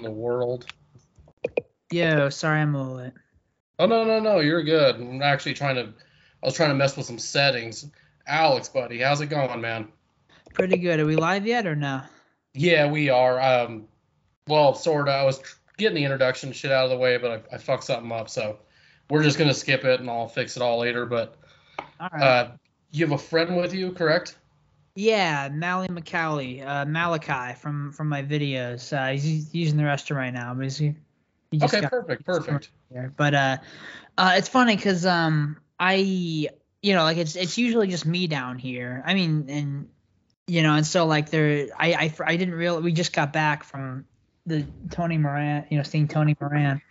the world. Yo, sorry I'm a little late. Oh no no no, you're good. I'm actually trying to. I was trying to mess with some settings. Alex, buddy, how's it going, man? Pretty good. Are we live yet or no? Yeah, we are. Um, well, sorta. I was getting the introduction shit out of the way, but I, I fucked something up, so we're just gonna skip it and I'll fix it all later. But All right. uh, you have a friend with you, correct? Yeah, Mally McAlly, uh, Malachi from from my videos. Uh, he's, he's using the restroom right now, but he's, he just Okay, got perfect, perfect. But uh, uh, it's funny because um, I you know like it's it's usually just me down here. I mean, and you know, and so like there, I I I didn't real we just got back from the Tony Moran, you know, seeing Tony Moran,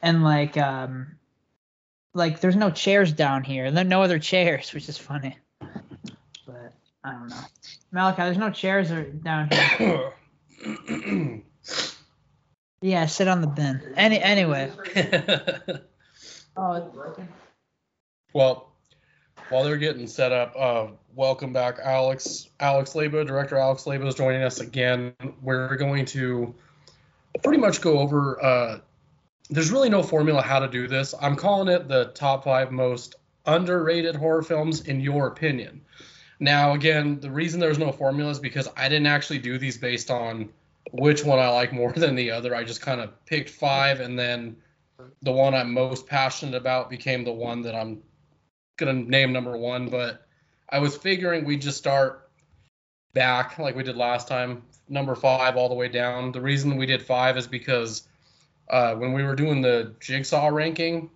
and like um, like there's no chairs down here. There are no other chairs, which is funny. But I don't know, Malachi. There's no chairs down here. Yeah, sit on the bin. Any anyway. Oh, it's broken. well, while they're getting set up, uh, welcome back, Alex. Alex Leyba, director Alex Leyba is joining us again. We're going to pretty much go over. Uh, there's really no formula how to do this. I'm calling it the top five most underrated horror films in your opinion. Now, again, the reason there's no formula is because I didn't actually do these based on which one I like more than the other. I just kind of picked five, and then the one I'm most passionate about became the one that I'm gonna name number one. But I was figuring we'd just start back like we did last time, number five all the way down. The reason we did five is because uh, when we were doing the jigsaw ranking,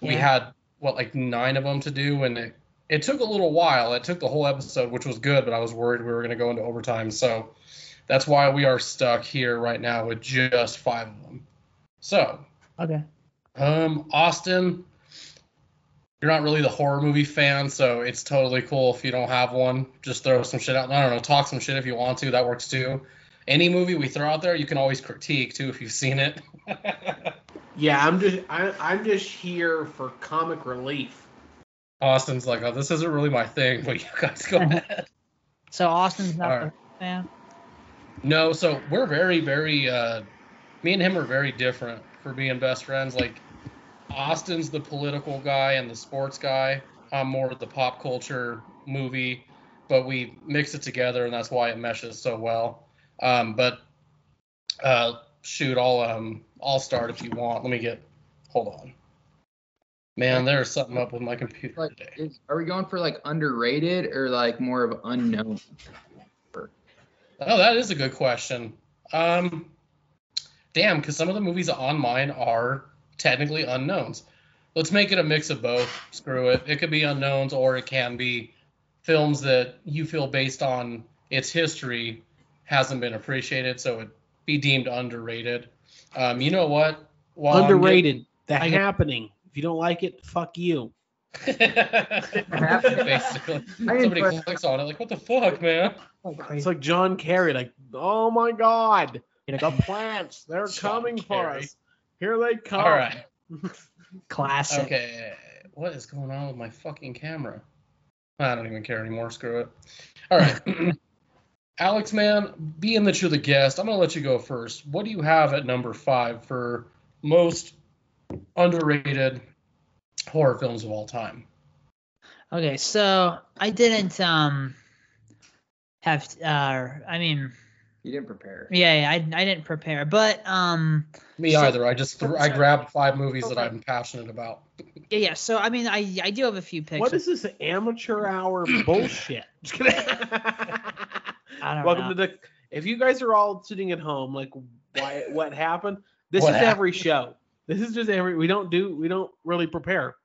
we had what like nine of them to do, and it it took a little while. It took the whole episode, which was good, but I was worried we were gonna go into overtime, so that's why we are stuck here right now with just five of them. So Okay. um, Austin, you're not really the horror movie fan, so it's totally cool if you don't have one. Just throw some shit out. I don't know, talk some shit if you want to. That works too. Any movie we throw out there, you can always critique too if you've seen it. Yeah, I'm just I, I'm just here for comic relief. Austin's like, oh, this isn't really my thing, but you guys go ahead. So Austin's not All the fan. No, so we're very, very. Uh, me and him are very different for being best friends. Like, Austin's the political guy and the sports guy. I'm more the pop culture movie, but we mix it together, and that's why it meshes so well. Um, but uh, shoot, I'll um, I'll start if you want. Let me get. Hold on. Man, there's something up with my computer Like, today. is, are we going for like underrated or like more of unknown? Oh, that is a good question. Um, damn, because some of the movies on mine are technically unknowns. Let's make it a mix of both. Screw it. It could be unknowns, or it can be films that you feel based on its history hasn't been appreciated, so it be deemed underrated. Um, you know what? While I'm Underrated. The I get- happening. If you don't like it, fuck you. Basically, somebody impressed. clicks on it, like, what the fuck, man? It's like John Kerry, like, oh my god, you know, the plants, they're John coming for us. Here they come. All right. Classic. Okay, what is going on with my fucking camera? I don't even care anymore. Screw it. All right, Alex, man, being that you're the guest, I'm gonna let you go first. What do you have at number five for most underrated horror films of all time? Okay, so I didn't um have uh I mean You didn't prepare. yeah, yeah I I didn't prepare, but um Me So- either. I just threw, I grabbed five movies that I'm passionate about. yeah yeah so I mean I I do have a few picks. What is this amateur hour bullshit? Just kidding. I don't Welcome know. to the. If you guys are all sitting at home, like, why? What happened? This What is every show. This is just every. We don't do. We don't really prepare.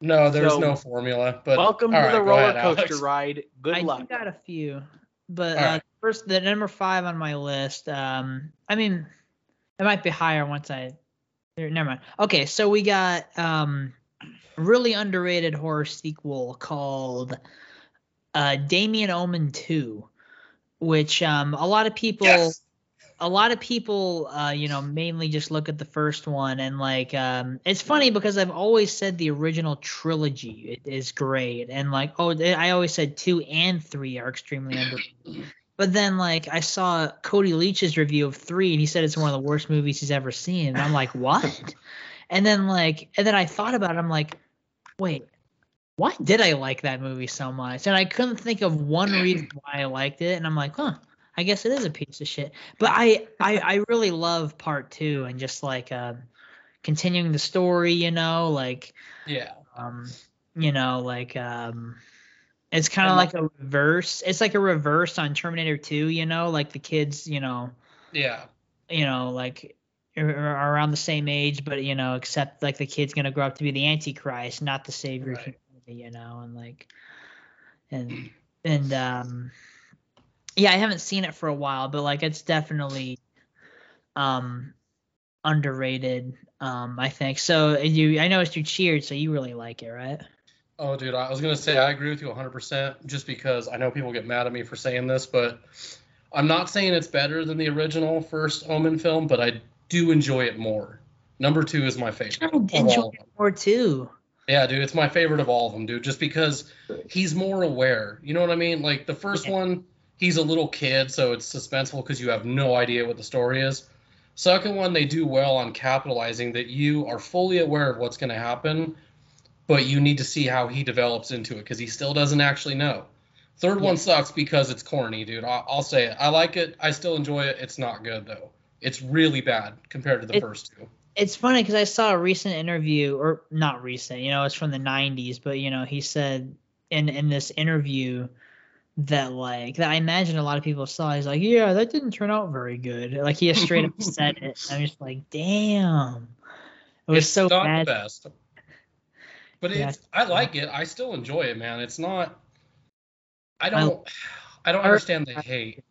No, there's So, no formula. But Welcome to right, the roller ahead, coaster Alex. ride. Good luck. I got a few, but uh, right. first the number five on my list. Um, I mean, it might be higher once I. er, Never mind. Okay, so we got um, really underrated horror sequel called uh, Damien Omen Two, which um a lot of people. Yes. A lot of people uh you know mainly just look at the first one and like um it's funny because i've always said the original trilogy is great and like oh i always said two and three are extremely underrated but then like I saw Cody Leach's review of three, and he said it's one of the worst movies he's ever seen. And I'm like, what? and then like, and then I thought about it. I'm like, wait, why did I like that movie so much? And I couldn't think of one reason why I liked it. And I'm like, huh, I guess it is a piece of shit. But I I, I really love part two and just like uh, continuing the story. You know, like Yeah. um you know like um it's kind of like a reverse it's like a reverse on terminator 2 you know like the kids you know Yeah. you know like are around the same age but you know except like the kid's gonna grow up to be the antichrist not the savior Right. you know and like and and um yeah i haven't seen it for a while but like it's definitely um underrated um i think so you i noticed you cheered so you really like it right Oh, dude, I was gonna say I agree with you 100%. Just because I know people get mad at me for saying this, but I'm not saying it's better than the original first Omen film, but I do enjoy it more. Number two is my favorite. I enjoy it more too. Yeah, dude, it's my favorite of all of them, dude. Just because he's more aware. You know what I mean? Like the first Yeah. one, he's a little kid, so it's suspenseful because you have no idea what the story is. Second one, they do well on capitalizing that you are fully aware of what's going to happen, but you need to see how he develops into it because he still doesn't actually know. Third one sucks because it's corny, dude. I- I'll say it. I like it. I still enjoy it. It's not good though. It's really bad compared to the It- first two. It's funny because I saw a recent interview, or not recent, you know, it's from the '90s, but you know, he said in in this interview that like that I imagine a lot of people saw. He's like, yeah, that didn't turn out very good. Like he just straight up said it. I'm just like, damn, it was it's so not bad. the best. But Yeah. it's I like it. I still enjoy it, man. It's not I don't I don't I- understand the hate.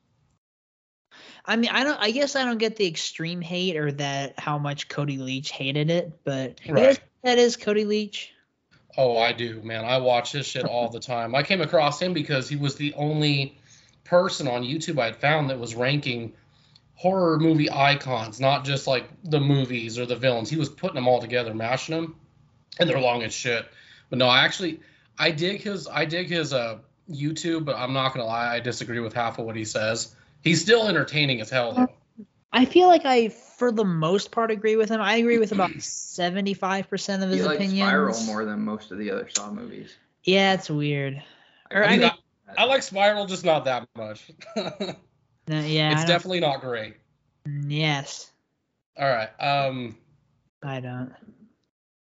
I mean, I don't. I guess I don't get the extreme hate or that how much Cody Leach hated it, but Right. that is Cody Leach. Oh, I do, man. I watch his shit all the time. I came across him because he was the only person on YouTube I'd found that was ranking horror movie icons, not just like the movies or the villains. He was putting them all together, mashing them, and they're long as shit. But no, I actually I dig his I dig his uh YouTube, but I'm not gonna lie, I disagree with half of what he says. He's still entertaining as hell though. I feel like I, for the most part, agree with him. I agree with about seventy-five percent of his He opinions. Spiral more than most of the other Saw movies. Yeah, it's weird. Or, I I mean, mean, I like Spiral, just not that much. no, yeah, it's definitely not great. yes. All right. Um. I don't.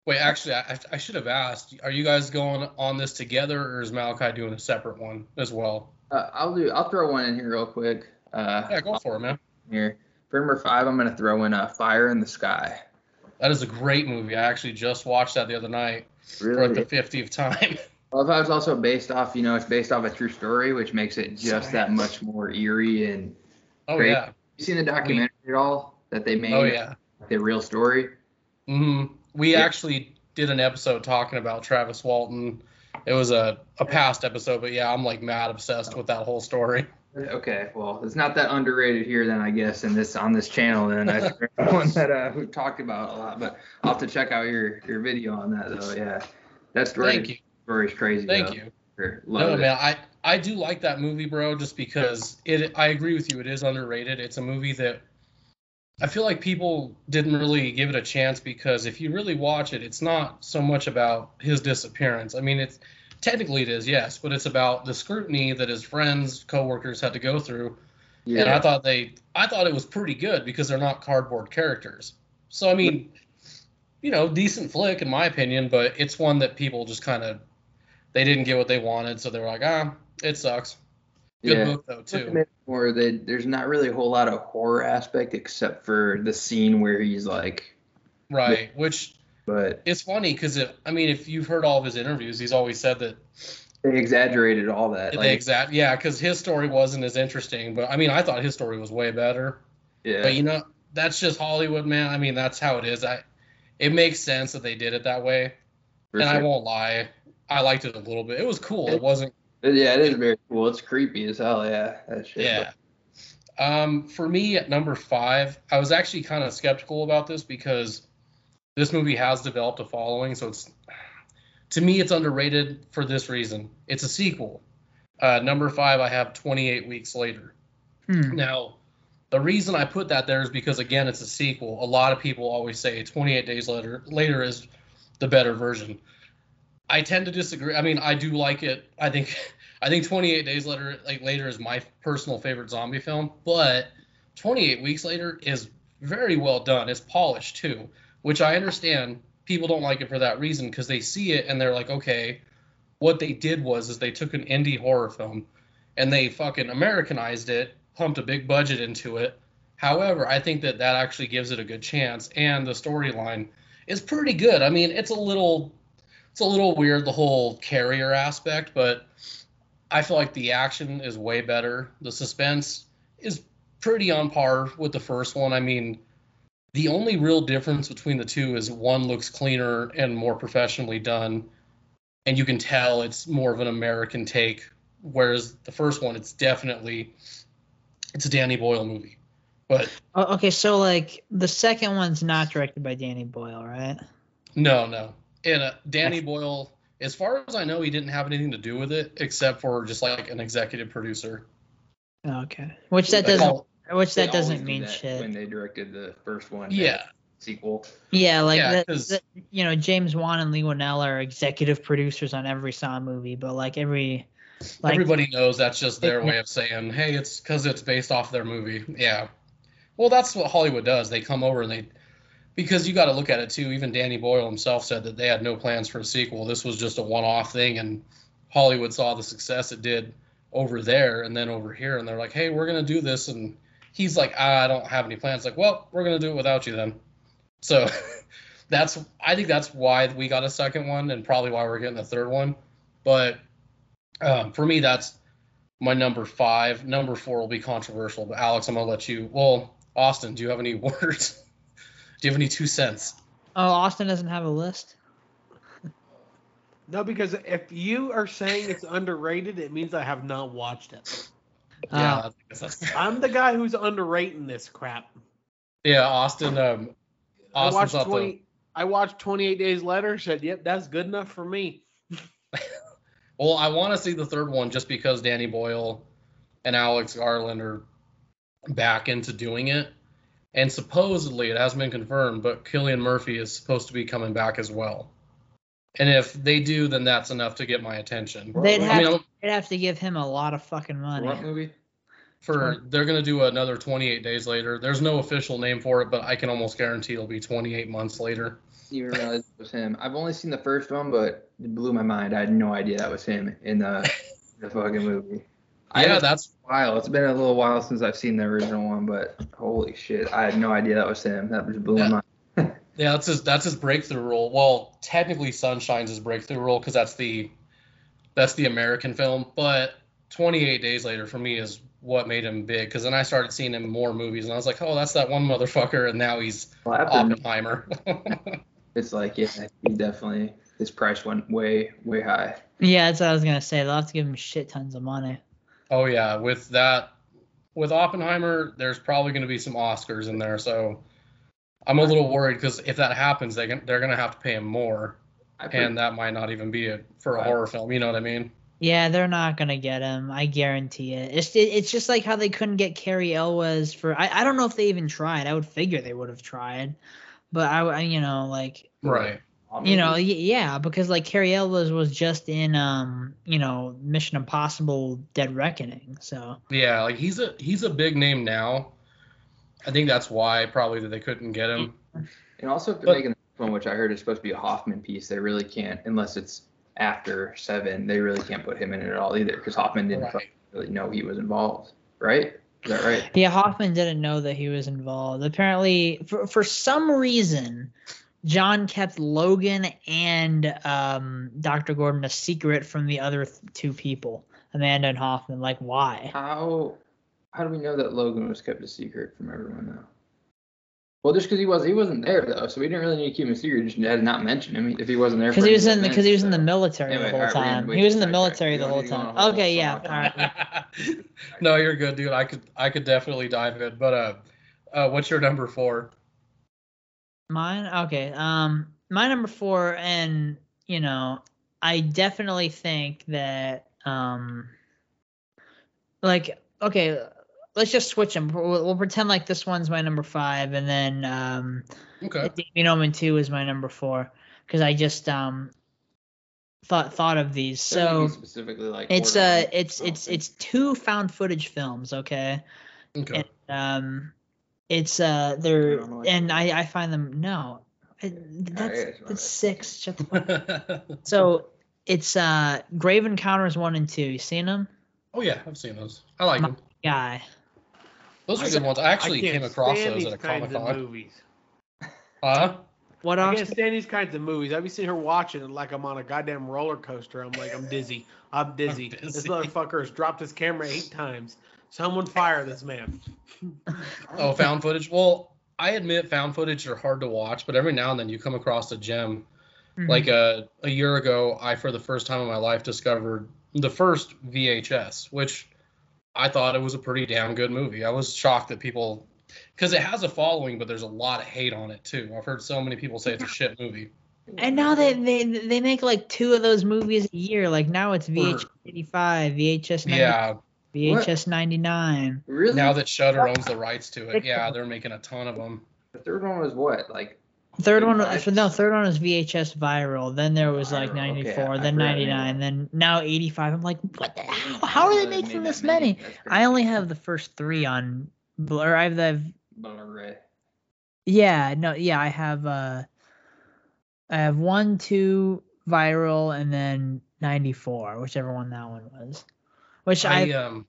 Wait, actually, I, I should have asked. Are you guys going on this together, or is Malachi doing a separate one as well? Uh, I'll do. I'll throw one in here real quick. Uh, Yeah, go for it, man. Here for number five, I'm gonna throw in a Fire in the Sky. That is a great movie. I actually just watched that the other night for like the 50th time. How it's also based off. You know, it's based off a true story, which makes it just that much more eerie. And oh Great. yeah. you seen the documentary at all that they made? Oh yeah. The real story. hmm We Yeah. actually did an episode talking about Travis Walton. It was a, a past episode, but yeah, I'm like mad obsessed with that whole story. Okay, well, it's not that underrated here then, I guess, in this on this channel. Then I one that uh, we talked about a lot, but I'll have to check out your your video on that though. Yeah, that's story Thank you. story's crazy. Thank though. you. Sure, Love No, it. man, I I do like that movie, bro, just because it. I agree with you. It is underrated. It's a movie that I feel like people didn't really give it a chance because if you really watch it, it's not so much about his disappearance. I mean, it's technically it is, yes, but it's about the scrutiny that his friends, coworkers had to go through. Yeah. And I thought they, I thought it was pretty good because they're not cardboard characters. So I mean, you know, decent flick in my opinion, but it's one that people just kind of they didn't get what they wanted, so they were like, ah, it sucks. Good Yeah. book though too. Or they, there's not really a whole lot of horror aspect except for the scene where he's like, Right. Which but it's funny because I mean, if you've heard all of his interviews, he's always said that they exaggerated all that. they Like, exact yeah, because his story wasn't as interesting. But I mean, I thought his story was way better. yeah. But you know, that's just Hollywood, man. I mean, that's how it is. I it makes sense that they did it that way. for and I won't lie, I liked it a little bit. It was cool. It wasn't yeah, it is very cool. It's creepy as hell. Yeah, that shit. Yeah. Um, for me at number five, I was actually kind of skeptical about this because this movie has developed a following. So it's to me, it's underrated for this reason. It's a sequel. Uh, number five, I have 28 weeks later. Hmm. Now, the reason I put that there is because again, it's a sequel. A lot of people always say 28 Days Later later is the better version. I tend to disagree. I mean, I do like it. I think I think 28 Days Later like later is my personal favorite zombie film, but 28 Weeks Later is very well done. It's polished too, which I understand people don't like it for that reason because they see it and they're like, okay, what they did was is they took an indie horror film and they fucking Americanized it, pumped a big budget into it. However, I think that that actually gives it a good chance, and the storyline is pretty good. I mean, it's a little, it's a little weird the whole carrier aspect, but I feel like the action is way better. The suspense is pretty on par with the first one. I mean, the only real difference between the two is one looks cleaner and more professionally done, and you can tell it's more of an American take. Whereas the first one, it's definitely it's a Danny Boyle movie. But Oh, okay, so like the second one's not directed by Danny Boyle, right? no, no. And uh, Danny Boyle, as far as I know, he didn't have anything to do with it except for just like an executive producer. Okay, which that doesn't, which They that doesn't do mean that shit. When they directed the first one. Yeah, Sequel. Yeah, like Yeah, that, 'cause- that- you know, James Wan and Leigh Whannell are executive producers on every Saw movie, but like every, like everybody knows that's just their Yeah. way of saying, hey, it's because it's based off their movie. Yeah. Well, that's what Hollywood does. They come over and they, because you got to look at it too. Even Danny Boyle himself said that they had no plans for a sequel. This was just a one-off thing, and Hollywood saw the success it did over there and then over here, and they're like, hey, we're gonna do this, and he's like, ah, I don't have any plans. Like, well, we're gonna do it without you then. So that's I think that's why we got a second one, and probably why we're getting a third one. But um, for me, that's my number five. Number four will be controversial, but Alex, I'm gonna let you. Well, Austin, do you have any words? do you have any two cents? oh, Austin doesn't have a list. No, because if you are saying it's underrated, it means I have not watched it. Yeah, Uh, I guess that's- I'm the guy who's underrating this crap. yeah, Austin. Um, I watched thought the- I watched 28 Days Later. Said, "Yep, that's good enough for me." Well, I want to see the third one just because Danny Boyle and Alex Garland are back into doing it. And supposedly, it hasn't been confirmed, but Cillian Murphy is supposed to be coming back as well. And if they do, then that's enough to get my attention. They'd I have, mean, I'm- they'd have to give him a lot of fucking money. What movie? for they're gonna do another 28 days later. There's no official name for it, but I can almost guarantee it'll be 28 months later. You didn't realize it was him. I've only seen the first one, but it blew my mind. I had no idea that was him in the the fucking movie. Yeah, haven't- that's wild. It's been a little while since I've seen the original one, but holy shit, I had no idea that was him. That just blew Yeah. my mind. Yeah, that's his that's his breakthrough role. Well, technically Sunshine's his breakthrough role because that's the that's the American film, but 28 Days Later for me is what made him big because then I started seeing him in more movies and I was like, oh, that's that one motherfucker, and now he's Well, after Oppenheimer. it's like, yeah, he definitely his price went way, way high. Yeah, that's what I was gonna say. They'll have to give him shit tons of money. oh yeah, with that with Oppenheimer, there's probably going to be some Oscars in there, so I'm a little worried because if that happens, they can, they're going to have to pay him more, I and that might not even be it for a Right. horror film. You know what I mean? Yeah, they're not gonna get him. I guarantee it. It's it, it's just like how they couldn't get Cary Elwes for. I, I don't know if they even tried. I would figure they would have tried, but I, I you know like Right. you know yeah because like Cary Elwes was just in um you know Mission Impossible Dead Reckoning. So Yeah, like he's a he's a big name now. I think that's why probably that they couldn't get him. And also, if they're But- making this one, which I heard is supposed to be a Hoffman piece, they really can't, unless it's after seven, they really can't put him in it at all either, because Hoffman didn't Right. really know he was involved, right? Is that right? yeah, Hoffman didn't know that he was involved. Apparently, for for some reason. John kept Logan and um, Dr. Gordon a secret from the other th- two people, Amanda and Hoffman. Like, why? How how do we know that Logan was kept a secret from everyone though? Well, just because he was he wasn't there though, so we didn't really need to keep him a secret. Just had to not mention him if he wasn't there. Because he was in because he was in the military Anyway, the whole alright, time. wait He was in the military the whole time. wanna Okay, yeah, all right. no, you're good, dude. I could I could definitely dive in. But uh, uh what's your number four? Mine, okay. Um, my number four, and you know, I definitely think that, um, like, okay, let's just switch them. We'll, we'll pretend like this one's my number five, and then um, Okay. Damien Omen two is my number four because I just um thought thought of these. So specifically like it's order uh them. it's it's it's two found footage films, okay? Okay. And um it's uh they're don't and I I find them no. I- That's yeah, it's my that's six. Shut the fuck. So it's uh Grave Encounters one and two. You seen them? oh yeah, I've seen those. I like My- them. Guy. Those are I good ones. I actually can't came across those at a comic con. movies. Huh? What I else? can't stand these kinds of movies. I be sitting here watching it like I'm on a goddamn roller coaster. I'm like, I'm dizzy. I'm dizzy. This dizzy. motherfucker has dropped his camera eight times. Someone fire this man. Oh, found footage. Well, I admit found footage are hard to watch, but every now and then you come across a gem. Mhm. Like a a year ago, I for the first time in my life discovered the first VHS, which I thought it was a pretty damn good movie. I was shocked that people, because it has a following, but there's a lot of hate on it too. I've heard so many people say it's a shit movie. And now they, they they make like two of those movies a year. Like now it's VHS 85, VHS 90, Yeah, VHS 99. really now that Shudder owns the rights to it, yeah, they're making a ton of them. the third one was what like Third one, no, third one was VHS viral. Then there was like Viral, okay, 94, I then 99, then now 85. I'm like, what? The, how, how are they making this many? I only have the first three on Blur. I have the Blu-ray. yeah, no, yeah, I have uh, I have one, two viral, and then 94, whichever one that one was. Which I I um,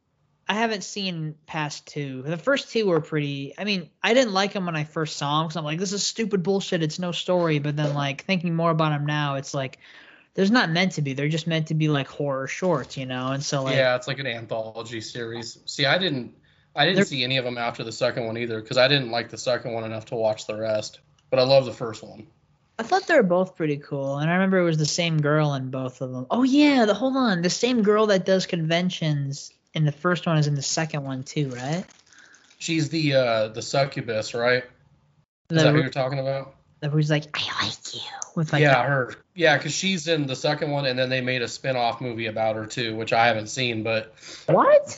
I haven't seen past two. The first two were pretty. I mean, I didn't like them when I first saw them because I'm like, this is stupid bullshit. It's no story. But then, like, thinking more about them now, it's like, there's not meant to be. They're just meant to be like horror shorts, you know. And so, like, yeah, it's like an anthology series. See, I didn't, I didn't see any of them after the second one either, because I didn't like the second one enough to watch the rest. But I love the first one. I thought they were both pretty cool. And I remember it was the same girl in both of them. Oh yeah, the hold on, the same girl that does conventions in the first one is in the second one too, right? She's the uh the succubus, right? Is The, that who you're talking about? the who's like, I like you with like yeah, the- her. Yeah, because she's in the second one, and then they made a spin-off movie about her too, which I haven't seen. But what?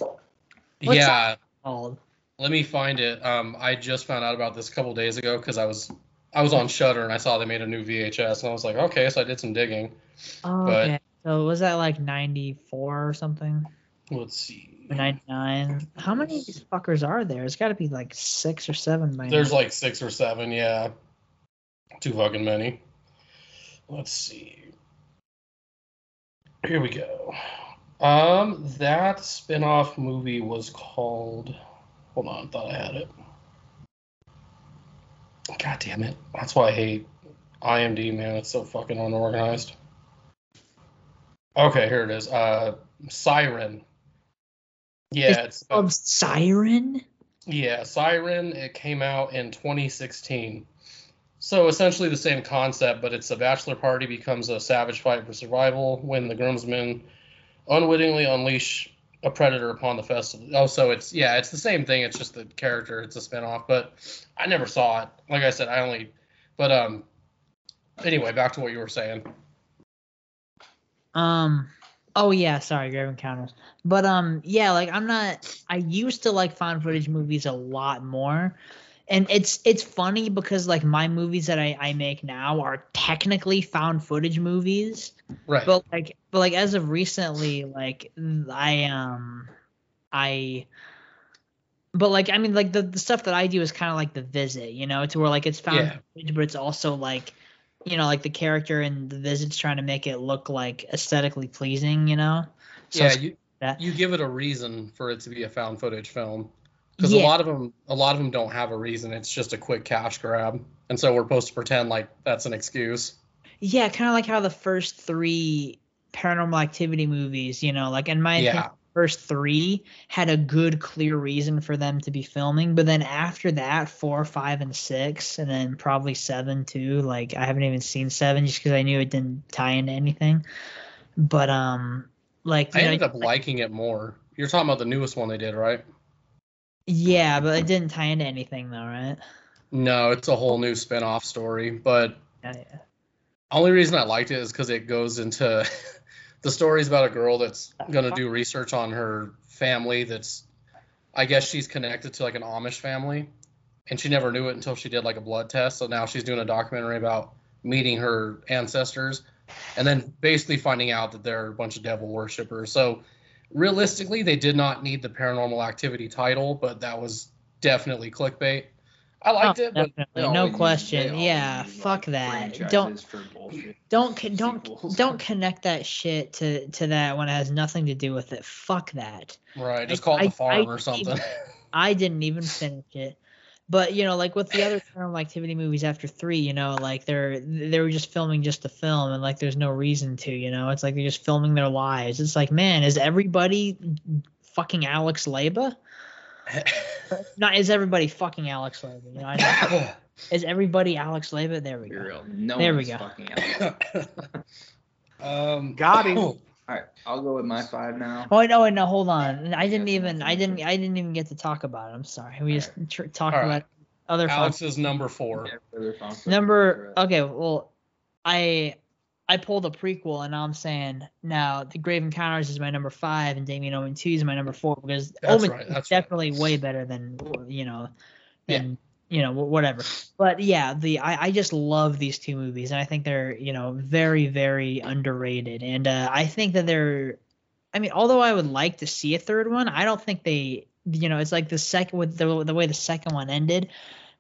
What's yeah, let me find it. Um, I just found out about this a couple days ago because I was I was on Shudder and I saw they made a new VHS, and I was like, okay, so I did some digging. Oh, But- okay. So was that like 94 or something? Let's see. Or 99? How many of these fuckers are there? It's got to be like six or seven by There's now. like six or seven, yeah. Too fucking many. Let's see. Here we go. Um, that spin-off movie was called. Hold on, thought I had it. God damn it! That's why I hate IMD, man. It's so fucking unorganized. Okay, here it is. Uh, Siren. Yeah, it's Of Siren? yeah, Siren. It came out in 2016. So essentially the same concept, but it's a bachelor party becomes a savage fight for survival when the groomsmen unwittingly unleash a predator upon the festival. Oh, so it's yeah, it's the same thing. It's just the character. It's a spinoff, but I never saw it. Like I said, I only. But um. Anyway, back to what you were saying. Um. Oh yeah, sorry, Grave Encounters. But um, yeah, like I'm not. I used to like found footage movies a lot more, and it's it's funny because like my movies that I I make now are technically found footage movies, Right. but like but like as of recently, like I um, I. But like I mean, like the, the stuff that I do is kind of like the visit, you know, to where like it's found Yeah. footage, but it's also like you know, like the character and the visit's trying to make it look like aesthetically pleasing, you know? So yeah, you that. you give it a reason for it to be a found footage film because Yeah. a lot of them a lot of them don't have a reason. It's just a quick cash grab, and so we're supposed to pretend like that's an excuse. Yeah, kind of like how the first three paranormal activity movies, you know, like in my opinion, Yeah. First three had a good, clear reason for them to be filming. But then after that, four, five, and six, and then probably seven too. Like I haven't even seen seven just because I knew it didn't tie into anything. But um, like I know, ended up liking it more. You're talking about the newest one they did, right? yeah, but it didn't tie into anything though, right? No, it's a whole new spin-off story, but Yeah, yeah. only reason I liked it is because it goes into the story's about a girl that's gonna do research on her family. That's I guess she's connected to like an Amish family, and she never knew it until she did like a blood test. So now she's doing a documentary about meeting her ancestors, and then basically finding out that they're a bunch of devil worshippers. So realistically, they did not need the Paranormal Activity title, but that was definitely clickbait. I liked Oh, it, but definitely, no question. Yeah, use, fuck like, that. Don't franchises for bullshit. don't don't don't connect that shit to to that when it has nothing to do with it. Fuck that. right, just I- call it I- the farm I or something. I didn't even finish it. But you know, like with the other paranormal activity movies after three, you know, like they're they were just filming just to film, and like there's no reason to, you know, it's like they're just filming their lives. It's like, man, is everybody fucking Alex Leyba? Not is everybody fucking Alex Leyba? You know, I know. is everybody Alex Leyba? There we go. real. No There we go. fucking out. um, Got him. All right, I'll go with my five now. Oh no, no, hold on. I didn't even, I didn't, I didn't even get to talk about it. I'm sorry. We just tr- talked All right. about other fun Alex is number four. Yeah, further fun footage Number okay, well, I I pulled a prequel and now I'm saying now the Grave Encounters is my number five and Damien Omen Two is my number four because That's Omen right, is that's right. definitely way better than you know Yeah. you know whatever. But yeah, the I, I just love these two movies and I think they're you know very very underrated and uh, I think that they're I mean although I would like to see a third one I don't think they you know it's like the second with the the way the second one ended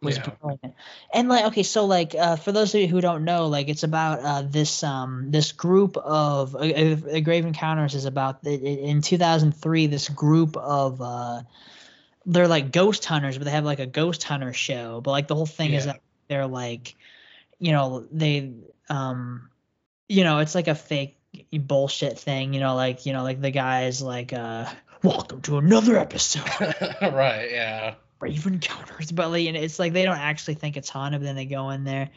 was Yeah. brilliant. And like okay, so like uh, for those of you who don't know, like it's about uh, this um this group of uh, uh, Grave Encounters is about in 2003 this group of uh they're like ghost hunters, but they have like a ghost hunter show. But like the whole thing is that they're like, you know, they um, you know, it's like a fake bullshit thing. You know, like you know, like the guys like uh, welcome to another episode. right, yeah. Grave Encounters, but like, and it's like they don't actually think it's haunted, but then they go in there,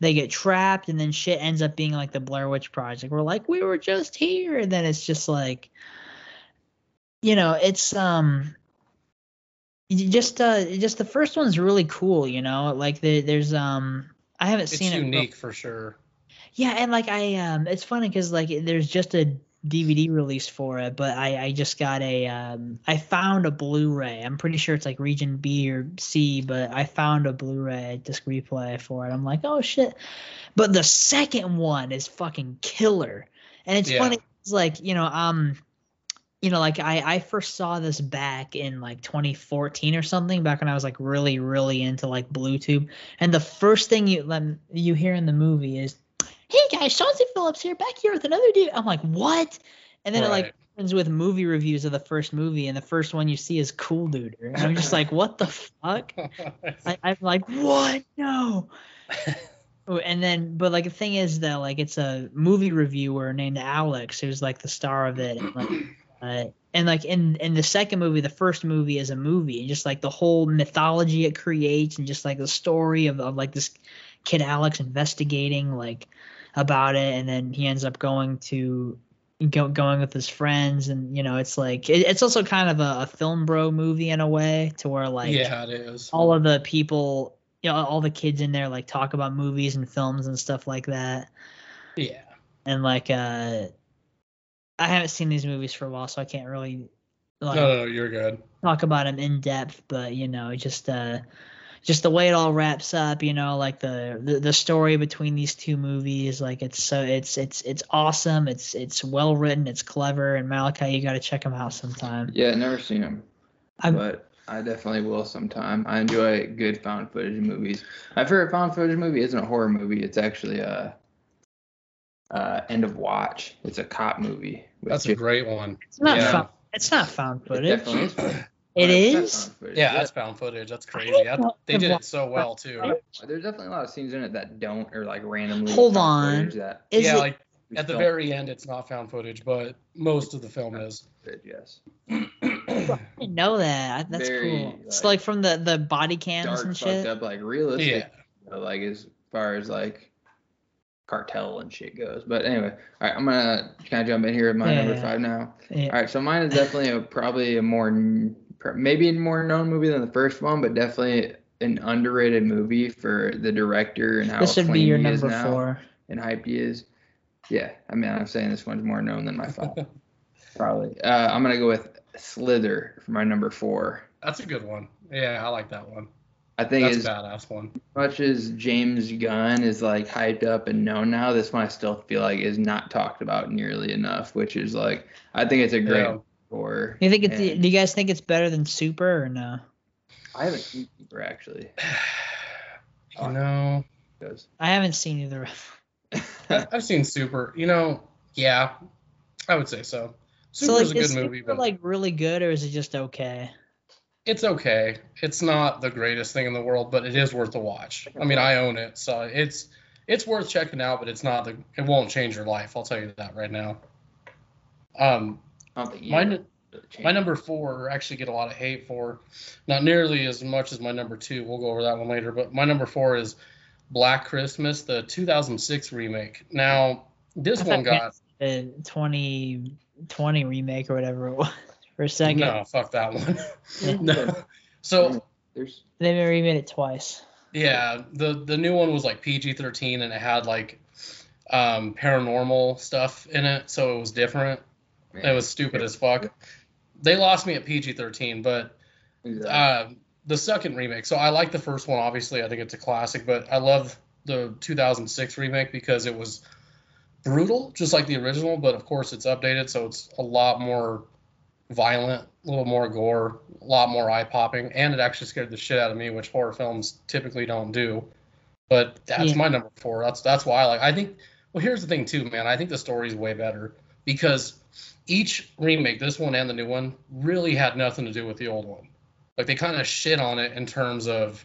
they get trapped, and then shit ends up being like the Blair Witch Project. We're like, we were just here, and then it's just like, you know, it's um, just uh, just the first one's really cool, you know, like the, there's um, I haven't It's seen it. unique for sure. yeah, and like I um it's funny cuz like there's just a DVD release for it, but I I just got a um I found a Blu-ray. I'm pretty sure it's like region B or C, but I found a Blu-ray disc replay for it. I'm like, "Oh shit." But the second one is fucking killer. And it's Yeah. funny it's like, you know, um you know, like I I first saw this back in like 2014 or something, back when I was like really really into like BlueTube. And the first thing you um, you hear in the movie is hey Chauncey Phillips here, back here with another dude. I'm like, what? And then it like Right. opens with movie reviews of the first movie, and the first one you see is Cool Dude. And I'm just like, what the fuck? I, I'm like, what? No. Oh, and then, but like the thing is that like it's a movie reviewer named Alex who's like the star of it, and like, uh, and like in in the second movie, the first movie is a movie, and just like the whole mythology it creates, and just like the story of, of like this kid Alex investigating like about it, and then he ends up going to go, going with his friends, and you know it's like it, it's also kind of a, a film bro movie in a way, to where like yeah, it is. all of the people you know all the kids in there like talk about movies and films and stuff like that Yeah. and like uh i haven't seen these movies for a while so i can't really like No, no, no, you're good. talk about them in depth but you know just uh just the way it all wraps up you know like the, the the story between these two movies like it's so it's it's it's awesome it's it's well written it's clever and malachi you got to check them out sometime Yeah, never seen them, I'm- but I definitely will sometime. I enjoy good found footage movies. My favorite found footage movie isn't a horror movie. It's actually a uh, End of Watch. It's a cop movie. That's a great one. it's not Yeah. found it's not found It footage definitely is. Found- it that's footage. Yeah, that's found footage. That's crazy. I- they did it so well too. There's definitely a lot of scenes in it that don't or like randomly. Hold on. That Is yeah, it like at the very end, it's not found footage, but most of the film is. footage, yes. I didn't know that. That's Very, cool. It's like, like from the the body cams Dark, and fucked shit. up, like realistic. yeah. you know, like as far as like cartel and shit goes. But anyway, all right, I'm gonna kind of jump in here with my number five now. Yeah. All right, so mine is definitely a probably a more n- pr- maybe a more known movie than the first one, but definitely an underrated movie for the director and how This would be your he is number now four. and hype he is. Yeah, I mean I'm saying this one's more known than my five. probably. Uh, I'm gonna go with Slither for my number four. That's a good one. Yeah, I like that one. I think That's as a badass one. much as James Gunn is like hyped up and known now, this one I still feel like is not talked about nearly enough. Which is like, I think it's a great Yeah. Score. You think it's? and Do you guys think it's better than Super or no? I haven't seen Super actually. You know, Because I haven't seen either. I- I've seen Super. You know, yeah, I would say so. so like, Super's a is good movie, Super but like really good or is it just okay? it's okay. It's not the greatest thing in the world, but it is worth a watch. I mean, I own it, so it's it's worth checking out. But it's not the. It won't change your life. I'll tell you that right now. Um, I don't my either n- really changed. my number four actually get a lot of hate for, not nearly as much as my number two. We'll go over that one later. But my number four is Black Christmas, the 2006 remake. Now this I one thought got The 2020 remake or whatever it was for a second. no, fuck that one. No. So There's They remade it twice. Yeah, the the new one was like PG thirteen and it had like um, paranormal stuff in it, so it was different. It was stupid as fuck. They lost me at PG thirteen, but Exactly. uh, the second remake. So I like the first one, obviously. I think it's a classic, but I love the 2006 remake because it was brutal, just like the original. But of course, it's updated, so it's a lot more violent, a little more gore, a lot more eye popping, and it actually scared the shit out of me, which horror films typically don't do. But that's Yeah. my number four. That's that's why I like. I think. Well, here's the thing too, man. I think the story's way better because each remake, this one and the new one, really had nothing to do with the old one. Like they kind of shit on it in terms of,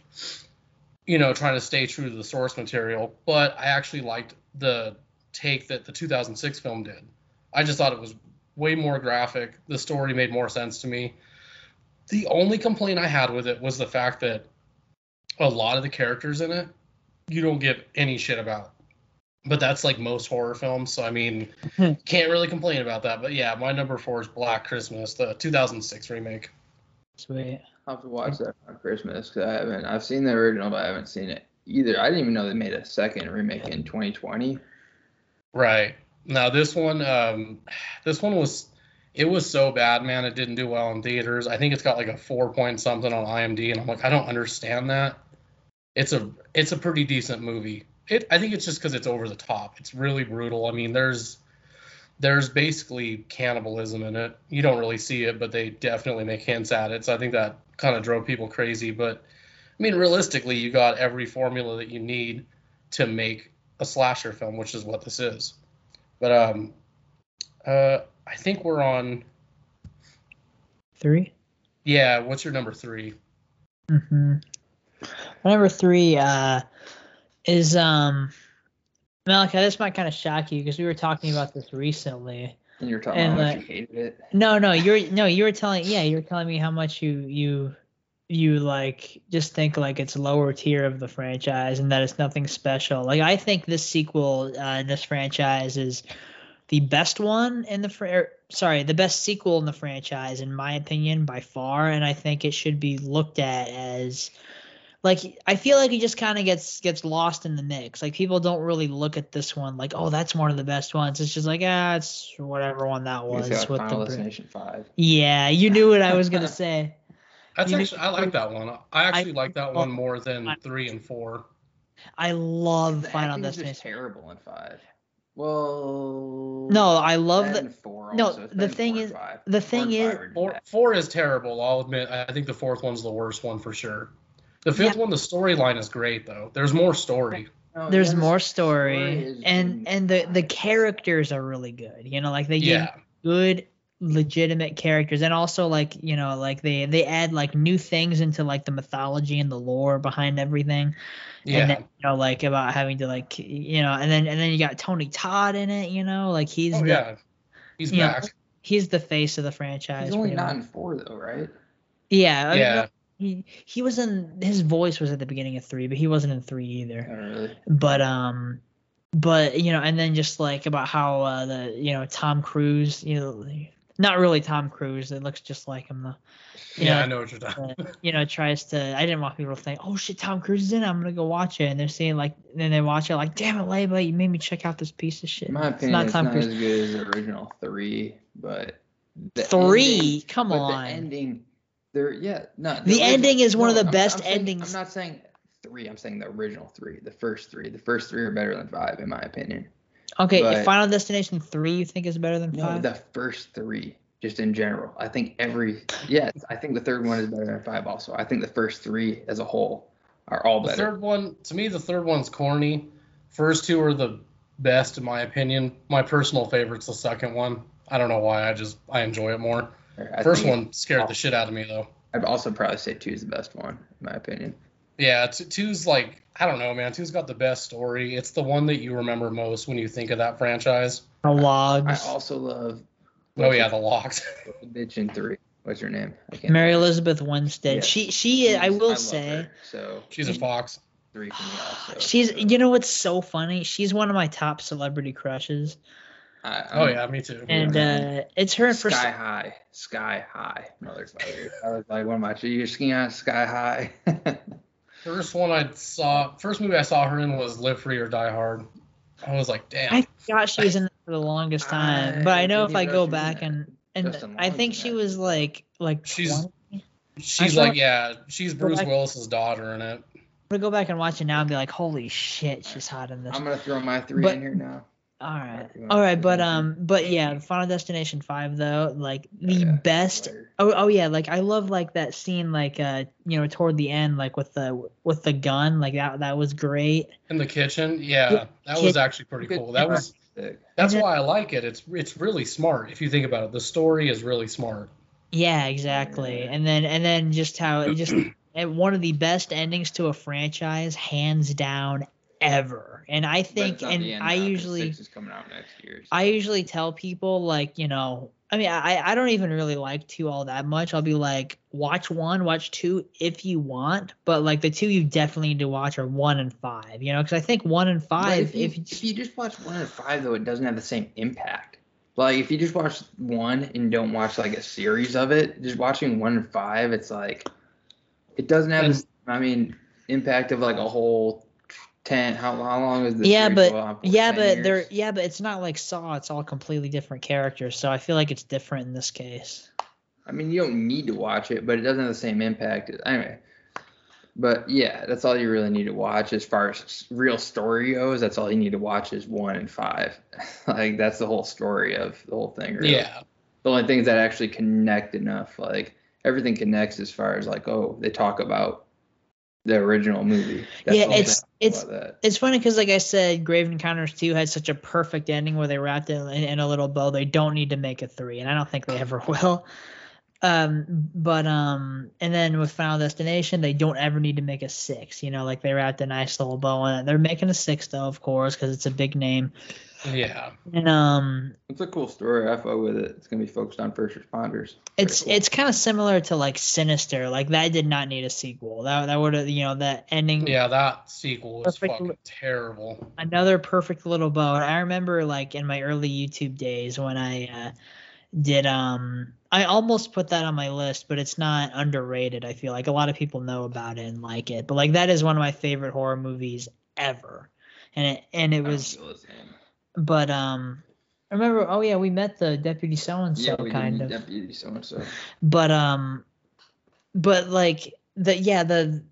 you know, trying to stay true to the source material. But I actually liked the take that the 2006 film did. I just thought it was way more graphic. The story made more sense to me. The only complaint I had with it was the fact that a lot of the characters in it you don't give any shit about. But that's like most horror films, so I mean, Hmm. can't really complain about that. But yeah, my number four is Black Christmas, the 2006 remake. Sweet. I'll have to watch that on Christmas because I haven't. I've seen the original, but I haven't seen it either. I didn't even know they made a second remake in 2020. Right. Now this one, um, this one was, it was so bad, man. It didn't do well in theaters. I think it's got like a four point something on IMDb, and I'm like, I don't understand that. It's a, it's a pretty decent movie. It, I think it's just because it's over the top. It's really brutal. I mean, there's, there's basically cannibalism in it. You don't really see it, but they definitely make hints at it. So I think that kind of drove people crazy. But I mean, realistically, you got every formula that you need to make a slasher film, which is what this is. But um, uh, I think we're on. Three. Yeah, what's your number three? Mm-hmm. My number three uh, is um, Malachi. This might kind of shock you because we were talking about this recently. And you're talking And, about uh, you hated it. No, no, you're no, you were telling yeah, you were telling me how much you you you like just think like it's lower tier of the franchise and that it's nothing special. Like I think this sequel uh, in this franchise is the best one in the fr- er, sorry, the best sequel in the franchise in my opinion by far and I think it should be looked at as like I feel like he just kind of gets gets lost in the mix. Like people don't really look at this one like, oh, that's one of the best ones. It's just like, ah, it's whatever one that You was got with Final the br- Destination Five. yeah, you knew what I was gonna say. That's You actually I like that one. I actually like that one more than I- three and four. I love The Final acting was just Destination. terrible in five. Well. No, I love then the four no, also. It's the thing is- the thing is- Four four is terrible. I'll admit. I think the fourth one's the worst one for sure. The fifth one, the storyline is great though. There's more story. Oh, no, there's yeah, more story story, and good. and the the characters are really good. You know, like they give Yeah. good legitimate characters and also like you know like they they add like new things into like the mythology and the lore behind everything Yeah. and then, you know like about having to like you know and then and then you got tony todd in it you know like he's oh the yeah. He's you know, back. he's the face of the franchise He's only not much. in four though, right? yeah I mean, Yeah. He he was in his voice was at the beginning of three but he wasn't in three either Not really. but um but you know and then just like about how uh the you know tom cruise you know not really tom cruise it looks just like him though Yeah, Yeah. I know what you're talking. uh, you know tries to i didn't want people to think oh shit tom cruise is in it, i'm gonna go watch it and they're saying like then they watch it like damn it Leyba, you made me check out this piece of shit In my it's opinion, not it's tom not cruise as good as the original three, but the three ending- come but on the ending, They're yeah, no. The ending is one of the I'm- best I'm saying- endings. I'm not saying three. I'm saying the original three, the first three. The first three are better than five, in my opinion. Okay, But- if Final Destination three you think is better than No, five? the first three, just in general. I think every yeah, I think the third one is better than five. Also, I think the first three as a whole are all better. The third one, to me, the third one's corny. First two are the best in my opinion. My personal favorite's the second one. I don't know why. I just I enjoy it more. I First one scared the shit out of me though. I'd also probably say two is the best one, in my opinion. Yeah, t- two's like I don't know, man. Two's got the best story. It's the one that you remember most when you think of that franchise. The I logs. also love. Oh yeah, the locks. the bitch in three. What's her name? I can't. Mary Elizabeth Winstead. Yeah. She she I will love say her, so She's a fox. three for me also. she's so. you know what's so funny? She's one of my top celebrity crushes. I, Oh yeah, me too. And uh it's her for Sky High, Sky High, motherfucker. I was like, what am I? You're skiing on Sky High. First one I saw, first movie I saw her in was Live Free or Die Hard. I was like, damn. I thought she was in there for the longest time. But I know if I go know she was back and and I think she was like like She's- 20. she's like, saw- yeah, she's Bruce back- Willis's daughter in it. I'm gonna go back and watch it now and be like, holy shit, she's hot in this. I'm gonna throw my three But- in here now. All right, you want all right, but um, but yeah, Final Destination Five though, like the Yeah, best. Later. Oh, oh yeah, like I love like that scene, like uh, you know, toward the end, like with the with the gun, like that that was great. In the kitchen, yeah, Yeah, that kid- was actually pretty cool. That was that's why I like it. It's it's really smart if you think about it. The story is really smart. Yeah, exactly. And then and then just how it just and one of the best endings to a franchise, hands down, ever. And I think, and I now, usually. is coming out next year. so- I usually tell people like, you know, I mean, I, I don't even really like two all that much. I'll be like, watch one, watch two if you want, but like the two you definitely need to watch are one and five, you know, because I think one and five, if you, if, if you just watch one and five though, it doesn't have the same impact. Like if you just watch one and don't watch like a series of it, just watching one and five, it's like it doesn't have. I mean, impact of like a whole ten. How, how long is this? Yeah, but- for? yeah, 10 but they're yeah, but it's not like Saw. It's all completely different characters, so I feel like it's different in this case. I mean, you don't need to watch it, but it doesn't have the same impact. Anyway, but yeah, that's all you really need to watch as far as real story goes. That's all you need to watch is one and five. like that's the whole story of the whole thing. Really. Yeah, The only things that actually connect enough, like everything connects as far as like, oh, they talk about the original movie. Yeah, it's- it's- It's funny because, like I said, Grave Encounters 2 had such a perfect ending where they wrapped it in, in a little bow. They don't need to make a three, and I don't think they ever will. Um, but um, and then with Final Destination, they don't ever need to make a six. You know, like they wrapped a nice little bow on it. They're making a six though, of course, because it's a big name. Yeah. And um, It's a cool story. I fuck with it. It's gonna be focused on first responders. it's cool. it's kind of similar to like Sinister. Like that did not need a sequel. That that would have you know that ending. Yeah, that sequel was Perfect. fucking terrible. another perfect little bow. And I remember like in my early YouTube days when I uh, did um I almost put that on my list, but it's not underrated. I feel like a lot of people know about it and like it. But like that is one of my favorite horror movies ever. And it and it I don't was feel the same. But um I remember oh yeah, we met the deputy so and so kind of. deputy so and so. But um but like the yeah, the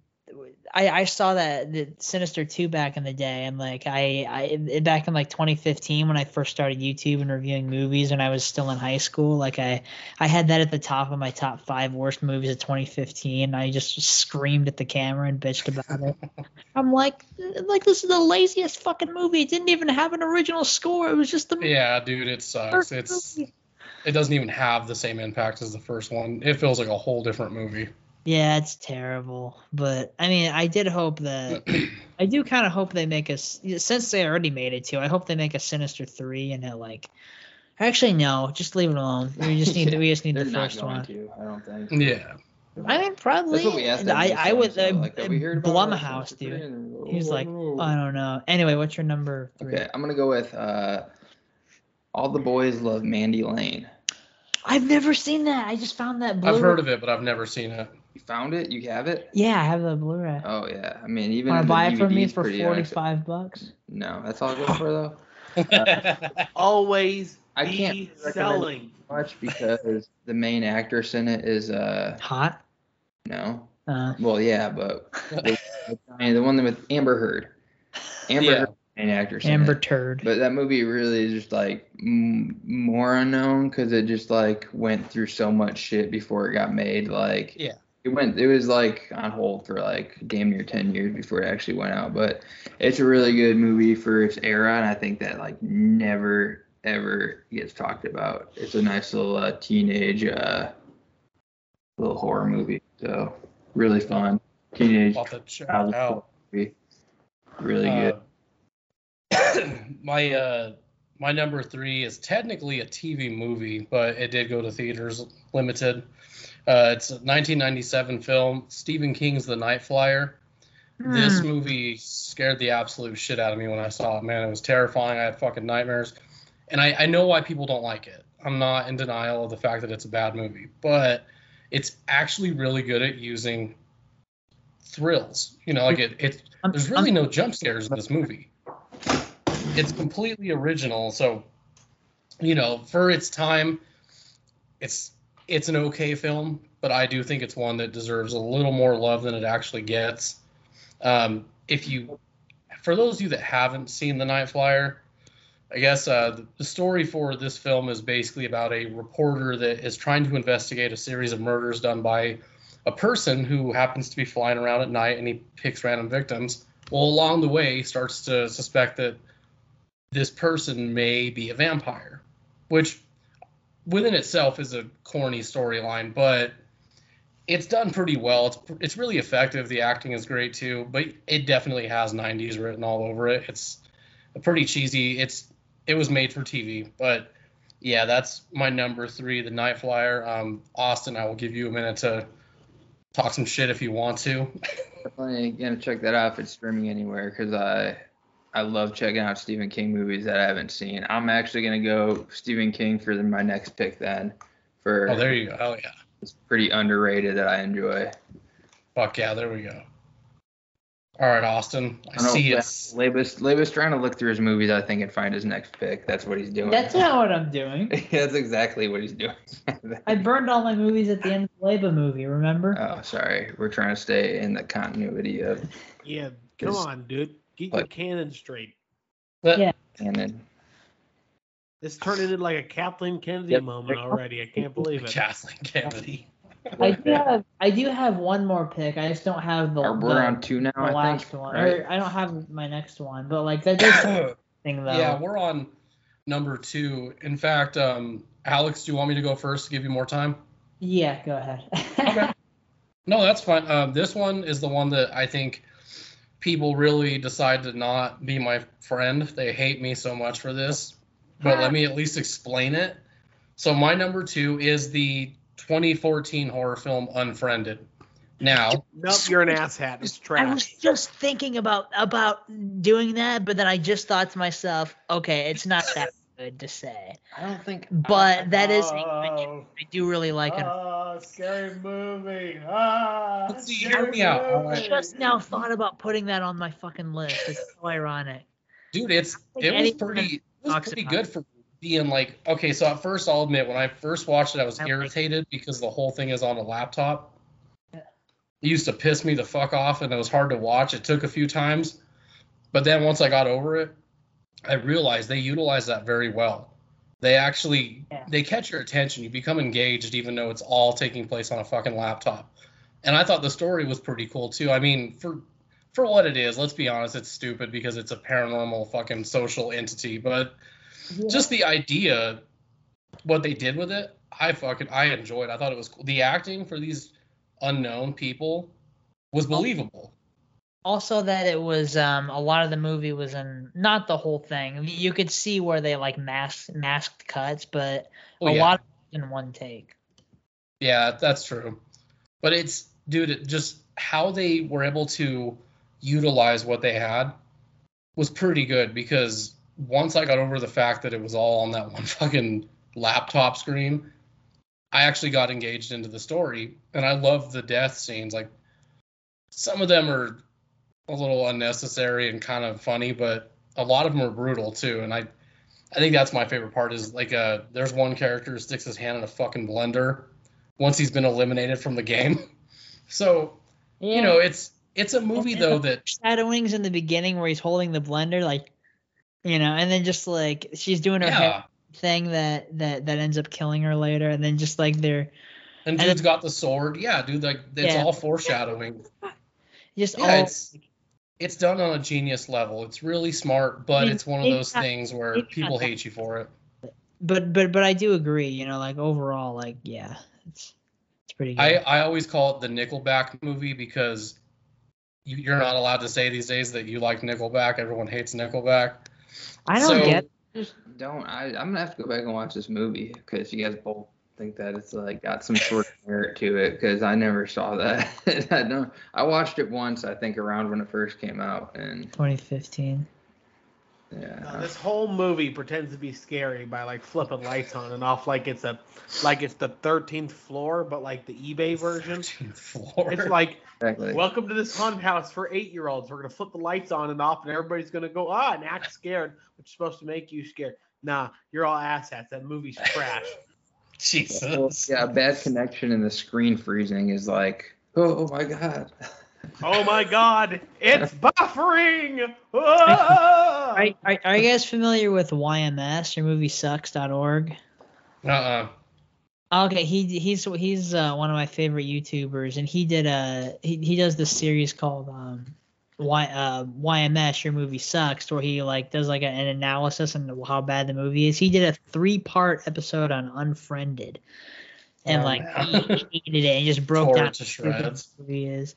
I, I saw that the Sinister 2 back in the day and like I, I back in like 2015 when I first started YouTube and reviewing movies when I was still in high school like I I had that at the top of my top 5 worst movies of 2015 I just screamed at the camera and bitched about it I'm like like this is the laziest fucking movie it didn't even have an original score it was just the Yeah, dude, it sucks. It's movie. it doesn't even have the same impact as the first one. It feels like a whole different movie. Yeah, it's terrible. But I mean, I did hope that I do kind of hope they make us since they already made it too. I hope they make a Sinister three and it like. Actually, no. Just leave it alone. We just need. we just need They're the not first going one. to. I don't think. Yeah. I mean, probably. That's what we asked. I I would. so, Uh, like, have we heard about? Blumhouse, dude. three? And He's like, "Oh, I don't know. Anyway, what's your number three? Okay, I'm gonna go with uh, all the boys love Mandy Lane. I've never seen that. I just found that. Blu- I've heard of it, but I've never seen it. You found it? You have it? Yeah, I have the Blu-ray. Oh yeah. I mean, even Want to the buy it from me DVD's for pretty forty-five bucks? No, that's all I go for though. Always I can't recommend- selling. Much because the main actress in it is uh Hot. No. Uh, Well, yeah, but I the one with Amber Heard. Amber Yeah. Heard, main actress. Amber. Turd. But that movie really is just like m- more unknown because it just like went through so much shit before it got made. Like Yeah. It went. It was like on hold for like damn near ten years before it actually went out. But it's a really good movie for its era, and I think that like never ever gets talked about. It's a nice little uh, teenage uh, little horror movie. So really fun teenage I'll have to check it childhood out. movie. Really good. Uh, my uh, my number three is technically a TV movie, but it did go to theaters limited. Uh, it's a 1997 film, Stephen King's The Night Flyer. This Hmm. movie scared the absolute shit out of me when I saw it. Man, it was terrifying. I had fucking nightmares, and I, I know why people don't like it. I'm not in denial of the fact that it's a bad movie, but it's actually really good at using thrills. You know, like it, it there's really no jump scares in this movie. It's completely original, so you know, for its time, it's it's an okay film, but I do think it's one that deserves a little more love than it actually gets. Um, if you, for those of you that haven't seen The Night Flyer, I guess uh, the, story for this film is basically about a reporter that is trying to investigate a series of murders done by a person who happens to be flying around at night and he picks random victims. Well, along the way, he starts to suspect that this person may be a vampire, which within itself is a corny storyline, but it's done pretty well. It's it's really effective. The acting is great too, but it definitely has 90s written all over it. It's pretty cheesy. It's it was made for TV, but yeah, that's my number three, The Night Flyer. Um, Austin, I will give you a minute to talk some shit if you want to. Definitely gonna check that out if it's streaming anywhere because I I love checking out Stephen King movies that I haven't seen. I'm actually gonna go Stephen King for the, my next pick then. For Oh, there you go. Oh yeah. it's pretty underrated that I enjoy. Fuck yeah, there we go. All right, Austin. I, I see know, it's Leyba's Leyba's trying to look through his movies I think and find his next pick. That's what he's doing. That's not what I'm doing. That's exactly what he's doing. I burned all my movies at the end of the Leyba movie. Remember? oh, sorry. We're trying to stay in the continuity of Yeah, come on, dude. Get your canon straight. Yeah. canon. It's turning into like a Kathleen Kennedy Yep. moment already. I can't believe it. Kathleen Kennedy. I do have I do have one more pick. I just don't have the, Or we're on two now, the I last think. one. Right? I don't have my next one, but like that is thing though. yeah, we're on number two. In fact, um, Alex, do you want me to go first to give you more time? Yeah, go ahead. Okay. No, that's fine. Um, this one is the one that I think people really decide to not be my friend. They hate me so much for this. But let me at least explain it. So my number two is the 2014 horror film Unfriended. Now, Nope, you're an asshat. It's I was just thinking about about doing that, but then I just thought to myself, okay, it's not that good to say. I don't think But that is a Oh, I do really like it. oh, scary movie. Ah, See, hear scary me out, I just now thought about putting that on my fucking list. It's so ironic. dude, it's it was pretty it was talks pretty good for being like okay. So at first, I'll admit when I first watched it, I was I like it. irritated because the whole thing is on a laptop. Yeah. It used to piss me the fuck off, and it was hard to watch. It took a few times, but then once I got over it, I realized they utilize that very well. They actually Yeah. they catch your attention. You become engaged, even though it's all taking place on a fucking laptop. And I thought the story was pretty cool too. I mean, for for what it is, let's be honest, it's stupid because it's a paranormal fucking social entity. But just the idea, what they did with it, I fucking I enjoyed. I thought it was cool. The acting for these unknown people was oh. believable. Also that it was um a lot of the movie was in not the whole thing. You could see where they like masked masked cuts, but Oh, a yeah. lot in one take. Yeah, that's true. But it's dude, it just how they were able to utilize what they had was pretty good because once I got over the fact that it was all on that one fucking laptop screen, I actually got engaged into the story and I love the death scenes. Like some of them are a little unnecessary and kind of funny, but a lot of them are brutal too. And I I think that's my favorite part is like uh there's one character who sticks his hand in a fucking blender once he's been eliminated from the game. So Yeah. you know, it's it's a movie And though that shadowings in the beginning where he's holding the blender, like, you know, and then just like she's doing her yeah, thing that that that ends up killing her later, and then just like they're and and dude's got the sword. Yeah, dude, like it's Yeah. all foreshadowing. just Yeah, all it's it's done on a genius level. It's really smart, but mean, it's one of maybe those not- things where people hate you for it. but but but I do agree, you know, like overall, like yeah, it's it's pretty good. I, I always call it the Nickelback movie because you, you're not allowed to say these days that you like Nickelback. Everyone hates Nickelback. I don't so- get Just don't. I, I'm gonna have to go back and watch this movie because you guys both think that it's like got some sort of merit to it because I never saw that. I don't. I watched it once, I think, around when it first came out, and 2015. yeah. Now, this whole movie pretends to be scary by like flipping lights on and off like it's a like it's the 13th floor, but like the eBay version. 13th floor. It's like exactly. welcome to this haunted house for eight year olds. We're gonna flip the lights on and off, and everybody's gonna go ah and act scared, which is supposed to make you scared. Nah, you're all asshats. That movie's trash. Jesus. yeah, a bad connection and the screen freezing is like, oh, oh my god. oh my god, it's buffering! Ah! Are, are, are you guys familiar with YMS or MovieSucks.org? Uh-uh. Okay, he he's he's uh, one of my favorite YouTubers, and he did a he, he does this series called um Y uh YMS Your Movie Sucks, where he like does like an analysis on how bad the movie is. He did a three part episode on Unfriended, and Oh, like he hated it and just broke Tore down it to shreds. the movie is,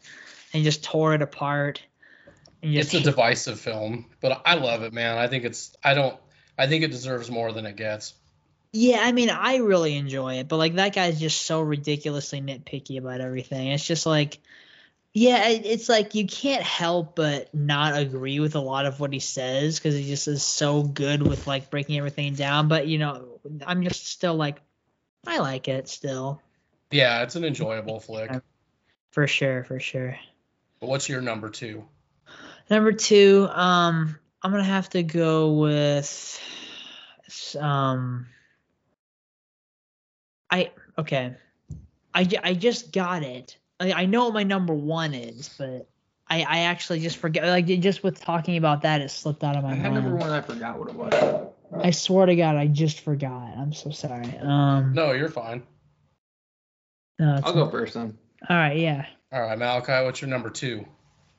and just tore it apart. It's a divisive film, but I love it, man. I think it's I don't I think it deserves more than it gets. Yeah, I mean, I really enjoy it, but like that guy's just so ridiculously nitpicky about everything. It's just like, yeah, it's like you can't help but not agree with a lot of what he says because he just is so good with like breaking everything down. But you know, I'm just still like, I like it still Yeah, it's an enjoyable flick. for sure, for sure. But what's your number two? Number two, um, I'm gonna have to go with, um, I okay, I, I just got it. I, I know what my number one is, but I I actually just forget. Like just with talking about that, it slipped out of my I had mind. number one. I forgot what it was. I swear to God, I just forgot. I'm so sorry. Um, No, you're fine. no, I'll go first then. All right, yeah. All right, Malachi, what's your number two?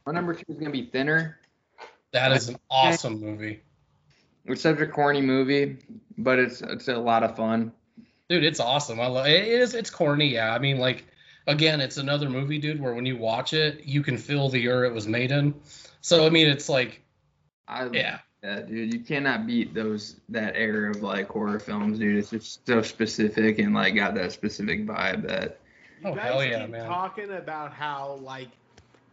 My number two is gonna be Thinner. That is an awesome movie. It's such a corny movie, but it's it's a lot of fun. Dude, it's awesome. I love it is it's corny, yeah. I mean like again, it's another movie, dude, where when you watch it, you can feel the year it was made in. So I mean it's like I yeah. Yeah, dude, you cannot beat those that era of like horror films, dude. It's just so specific and like got that specific vibe that Oh guys hell yeah, keep man. talking about how like,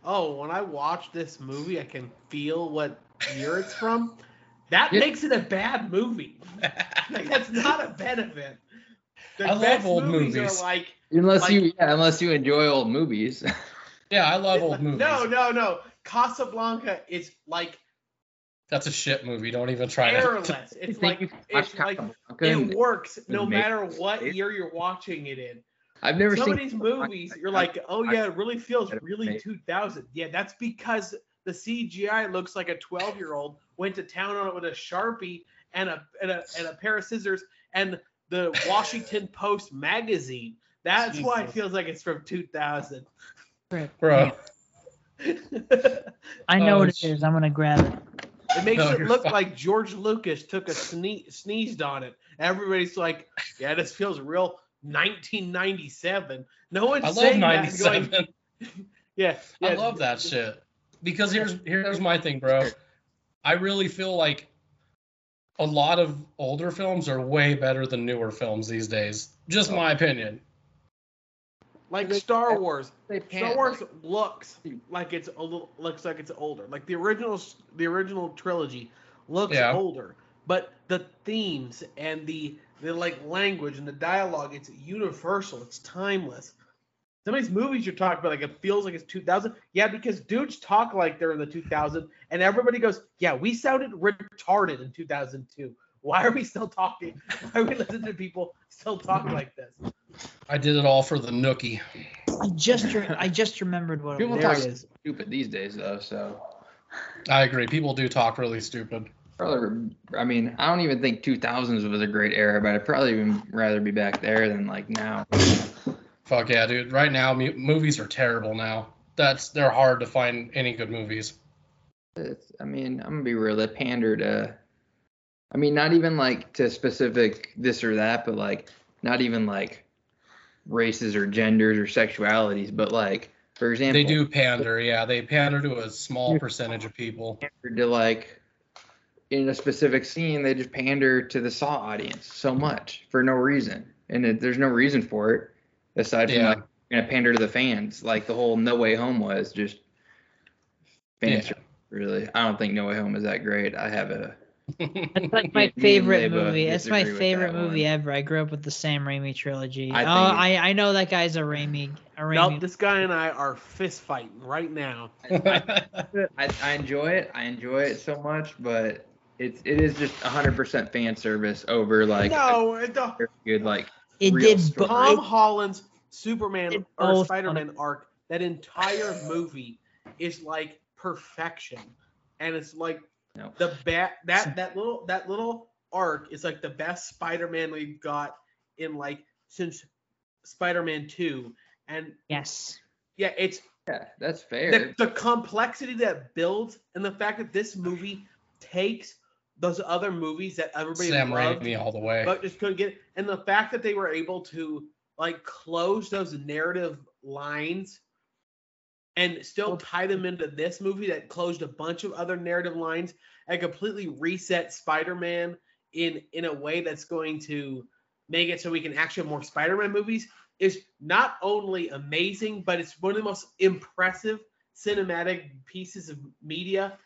oh, when I watch this movie, I can feel what year it's from. That Yeah. makes it a bad movie. Like that's not a benefit. The I love old movies, movies. are like unless Like- you yeah, unless you enjoy old movies. yeah, I love old movies. no, no, no. Casablanca is like That's a shit movie. Don't even try to. airless. It's like it's like it works no matter what year you're watching it in. I've never seen Some seen of these movies, you're like, oh yeah, it really feels really 2000. Yeah, that's because the CGI looks like a 12 year old went to town on it with a sharpie and a and a, and a pair of scissors and the Washington Post magazine. That's why it feels like it's from 2000. Bro. I know Oh, what it sh- is. I'm gonna grab it. It makes No, it look fine. like George Lucas took a sne- sneezed on it. Everybody's like, yeah, this feels real 1997. No one's I love saying that. 97. Going, yeah, yeah, I love that shit. Because here's here's my thing, bro. I really feel like a lot of older films are way better than newer films these days. Just my opinion. Like Star Wars. They Star Wars looks like it's a little looks like it's older. Like the original the original trilogy looks Yeah. older, but the themes and the the like language and the dialogue it's universal. It's timeless. Some of these movies you're talking about, like it feels like it's 2000. Yeah, because dudes talk like they're in the 2000, and everybody goes, "Yeah, we sounded retarded in 2002. Why are we still talking? Why are we listening to people still talk like this?" I did it all for the nookie. I just re- I just remembered what it People was. Talk stupid these days though, so I agree. People do talk really stupid. probably. I mean, I don't even think 2000s was a great era, but I'd probably even rather be back there than like now. Fuck yeah, dude. Right now, movies are terrible now. That's they're hard to find any good movies. It's, I mean, I'm gonna be real. They pander to. I mean, not even like to specific this or that, but like not even like races or genders or sexualities, but like for example, They do pander, yeah. They pander to a small percentage of people. to like in a specific scene. They just pander to the Saw audience so much for no reason, and it, there's no reason for it aside from Yeah. like you're gonna pander to the fans, like the whole No Way Home was just. Fans Yeah. Really, I don't think No Way Home is that great. I have a It's like my favorite movie. It's my favorite that movie one. ever. I grew up with the Sam Raimi trilogy. I oh, I I know that guy's a Raimi. A Raimi. Nope, this guy and I are fist fighting right now. I, I enjoy it. I enjoy it so much, but it's it is just 100% fan service over like no, it don't. a good like it real did. story. bo- Tom Holland's Superman It or both- Spider-Man arc, that entire movie is like perfection, and it's like No. the bat that that little that little arc is like the best Spider-Man we've got in like since Spider-Man Two, and Yes. yeah, it's yeah, that's fair. the, the complexity that builds and the fact that this movie takes those other movies that everybody Sam loved Raimi all the way. but just couldn't get. And the fact that they were able to like close those narrative lines and still tie them into this movie that closed a bunch of other narrative lines and completely reset Spider-Man in in a way that's going to make it so we can actually have more Spider-Man movies is not only amazing, but it's one of the most impressive cinematic pieces of media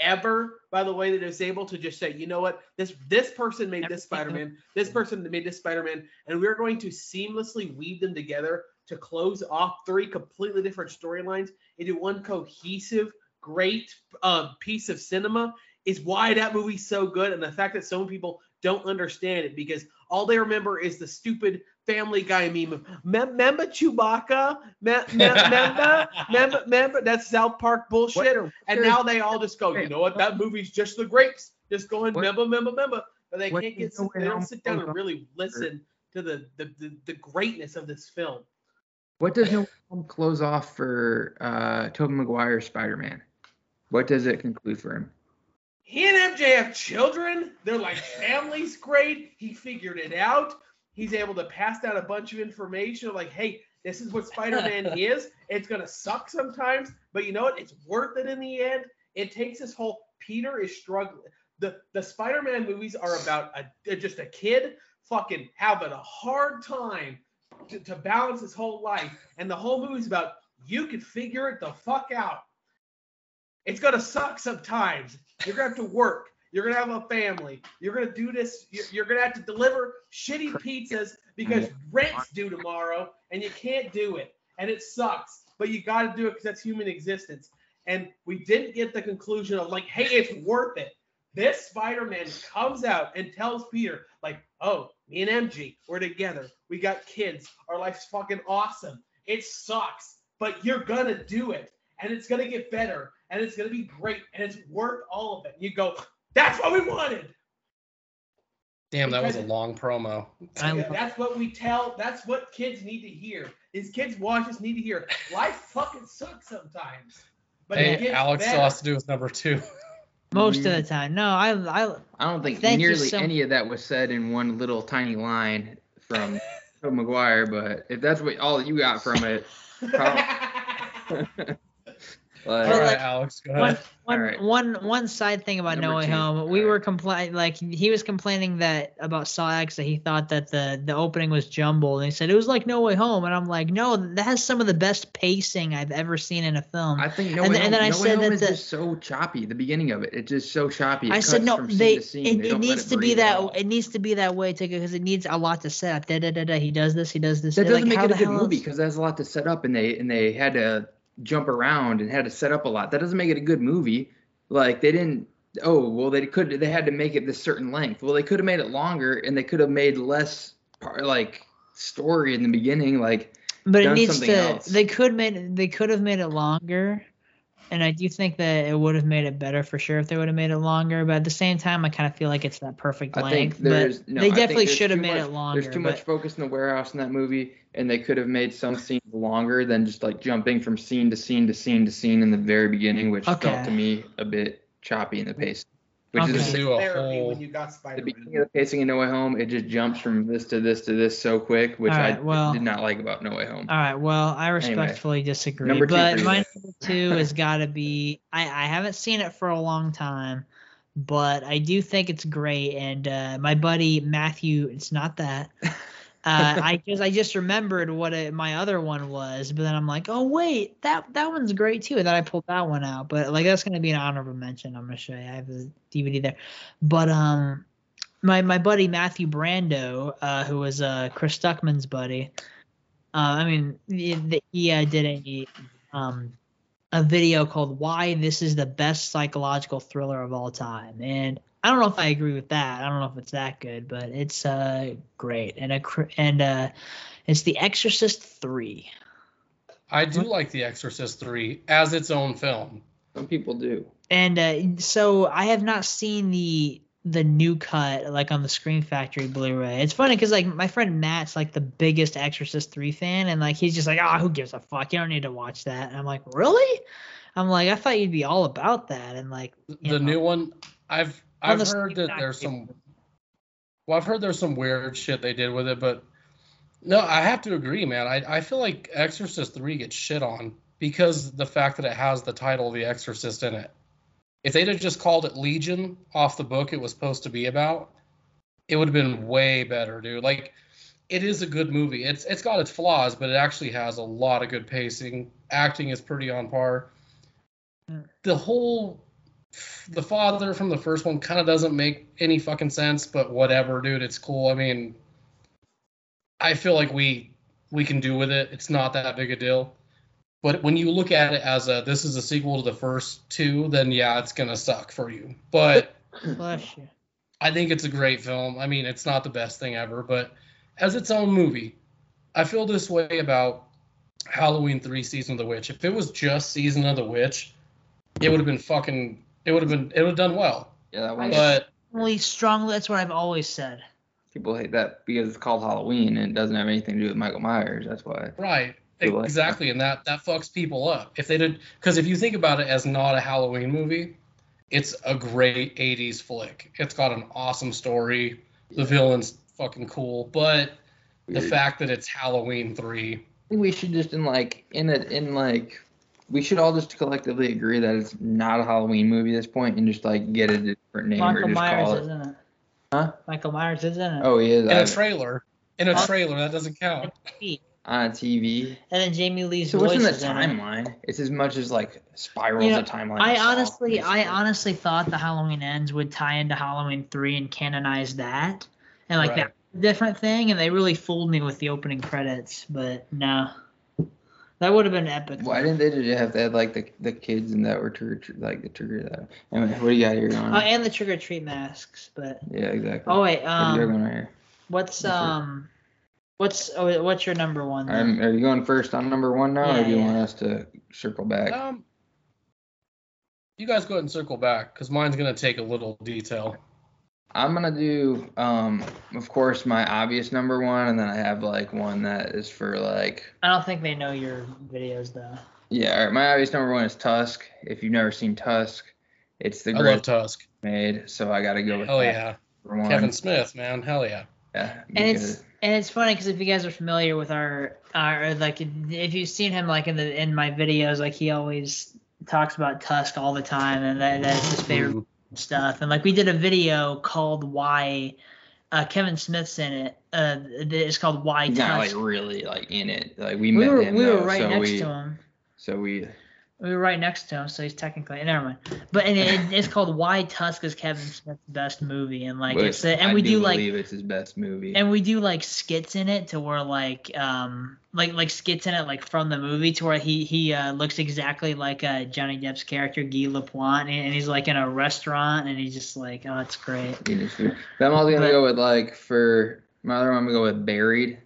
ever by the way that is able to just say you know what? This this person made this spider-man. This person made this spider-man. And we're going to seamlessly weave them together to close off three completely different storylines into one cohesive great uh, piece of cinema. Is why that movie's so good and the fact that so many people don't understand it because all they remember is the stupid family guy meme of "Mem- remember chewbacca Mem- mem- remember remember remember that's south park bullshit What- and now they all just go, you know what? That movie's just the grapes. Just going, member, member, member. But they what can't get. They don't sit down and really listen to the the, the the greatness of this film. what does No Home close off for uh Tobey Maguire's Spider-Man? What does it conclude for him? He and MJ have children. They're like family's great. He figured it out. He's able to pass down a bunch of information. Like, hey, this is what Spider-Man is. It's gonna suck sometimes, but you know what? It's worth it in the end. It takes this whole Peter is struggling. The the Spider-Man movies are about a just a kid fucking having a hard time to, to balance his whole life, and the whole movie's about you can figure it the fuck out. It's gonna suck sometimes. You're gonna have to work. You're gonna have a family. You're gonna do this. You're, you're gonna have to deliver shitty pizzas because rent's due tomorrow, and you can't do it, and it sucks. But you got to do it because that's human existence. And we didn't get the conclusion of like, hey, it's worth it. This Spider-Man comes out and tells Peter, like, oh, me and MJ, we're together. We got kids. Our life's fucking awesome. It sucks, but you're gonna do it, and it's gonna get better, and it's gonna be great, and it's worth all of it. You go, that's what we wanted. Damn, that was a long promo. Yeah, that's what we tell. That's what kids need to hear. Is kids watch us need to hear. Life fucking sucks sometimes, but it Hey, gets Alex better. still has to do with number two. Most of the time. No, I I I don't think nearly so- any of that was said in one little tiny line from Tobey Maguire, but if that's what all you got from it, like, All Well, right, like, Alex, go one, ahead. one, Alright. one, one side thing about Number No Way two. Home, we Alright. were complaining, like he was complaining that about Saw X that he thought that the the opening was jumbled, and he said it was like No Way Home, and I'm like, no, that has some of the best pacing I've ever seen in a film. I think No And Way then- Home, and then I no Way said Home that is the- just so choppy. The beginning of it, it's just so choppy. It I said no, from scene they to scene. it, They it don't needs to be that all. it needs to be that way because it needs a lot to set up. Da, da, da, da, he does this, he does this. That like, doesn't make it a good movie else- because there's a lot to set up, and they and they had to jump around and had to set up a lot. That doesn't make it a good movie. Like they didn't. Oh well, they could. They had to make it this certain length. Well, they could have made it longer, and they could have made less part like story in the beginning. Like but it needs to. else. They could made they could have made it longer, and I do think that it would have made it better for sure if they would have made it longer. But at the same time, I kind of feel like it's that perfect I think length. But no. they definitely should have made much- it longer. There's too but- much focus in the warehouse in that movie, and they could have made some scenes longer than just like jumping from scene to scene to scene to scene in the very beginning, which Okay. felt to me a bit choppy in the pace. Which Okay. is do a Therapy whole. when you got the beginning of the pacing in No Way Home. It just jumps from this to this to this so quick, which I well- did not like about No Way Home. All right. Well, I respectfully disagree. Number two but my then. number two has got to be. I I haven't seen it for a long time, but I do think it's great. And uh, my buddy Matthew, it's not that. Uh, I just I just remembered what it, my other one was, but then I'm like, oh wait, that that one's great too. And then I pulled that one out, but like that's gonna be an honorable mention. I'm gonna show you. I have the DVD there, but um, my my buddy Matthew Brando, uh, who was uh Chris Stuckman's buddy. Uh, I mean, the, the, he uh, did a um a video called "Why This Is the Best Psychological Thriller of All Time," and I don't know if I agree with that. I don't know if it's that good, but it's uh great and a and uh it's The Exorcist three. I do like The Exorcist 3 as its own film. Some people do. And uh, so I have not seen the the new cut like on the Scream Factory Blu-ray. It's funny because like my friend Matt's like the biggest Exorcist three fan, and like he's just like, ah, who gives a fuck? You don't need to watch that. And I'm like, really? I'm like, I thought you'd be all about that. And like, The know. new one, I've On I've heard that there's some. Well, I've heard there's some weird shit they did with it, but no, I have to agree, man. I I feel like Exorcist 3 gets shit on because the fact that it has the title The Exorcist in it. If they'd have just called it Legion off the book it was supposed to be about, it would have been way better, dude. Like it is a good movie. It's it's got its flaws, but it actually has a lot of good pacing. Acting is pretty on par. Mm. The whole the father from the first one kind of doesn't make any fucking sense, but whatever, dude. It's cool. I mean, I feel like we we can do with it. It's not that big a deal. But when you look at it as a this is a sequel to the first two, then yeah, it's gonna suck for you. But Bless you. I think it's a great film. I mean, it's not the best thing ever, but as its own movie, I feel this way about Halloween 3 Season of the Witch. If it was just Season of the Witch, it would have been fucking it would have been it would have done well. Yeah, that one. But Strongly, strongly. That's what I've always said. people hate that because it's called Halloween and it doesn't have anything to do with Michael Myers. That's why. right, People like exactly, and that that fucks people up. If they did cuz if you think about it as not a Halloween movie, it's a great 80s flick. It's got an awesome story. The villain's fucking cool, but the fact that it's Halloween 3 I think we should just in like in it in like we should all just collectively agree that it's not a Halloween movie at this point and just like get a different name or Michael just Myers call is it. in it. Huh? Michael Myers isn't it. Oh, he is in a trailer. In a trailer, that doesn't count. on a TV. And then Jamie Lee's So what's in the is in it. timeline? It's as much as like spirals You know, the timeline. I of Saw, honestly, I honestly thought the Halloween Ends would tie into Halloween three and canonize that, and like Right. that different thing, and they really fooled me with the opening credits. But no, that would have been epic. Why didn't they just have to have like the the kids and that were trick like the trigger that? Anyway, what do you got here going? Oh, on? and the trick or treat masks. But yeah, exactly. oh wait, what do you got um, going on here? what's Yes, sir. um, what's oh, what's your number one? then? Um, are you going first on number one now, Yeah, or do you yeah. want us to circle back? Um, you guys go ahead and circle back because mine's gonna take a little detail. I'm gonna do, um, of course, my obvious number one, and then I have like one that is for like, I don't think they know your videos though. yeah. All right, my obvious number one is Tusk. If you've never seen Tusk, it's the I love Tusk. made, so I gotta go with Hell that yeah, for one. Kevin Smith, man. Hell yeah. Yeah, And it's and it's funny because if you guys are familiar with our our like if you've seen him like in the in my videos like he always talks about Tusk all the time and that, that's his favorite. Stuff and like we did a video called why uh, Kevin Smith's in it uh it's called why he's not like really like in it. Like we, we met were him. we were right so next we, to him So we, we were right next to him so he's technically never mind but and it, it's called why Tusk is Kevin Smith's best movie and like which it's the, and I we do like believe it's his best movie. and we do like skits in it to where like um like like skits in it like from the movie to where he he uh, looks exactly like uh, Johnny Depp's character Guy Lapointe and, and he's like in a restaurant and he's just like oh it's great I'm also gonna But- go with like for my other one. I'm gonna go with Buried.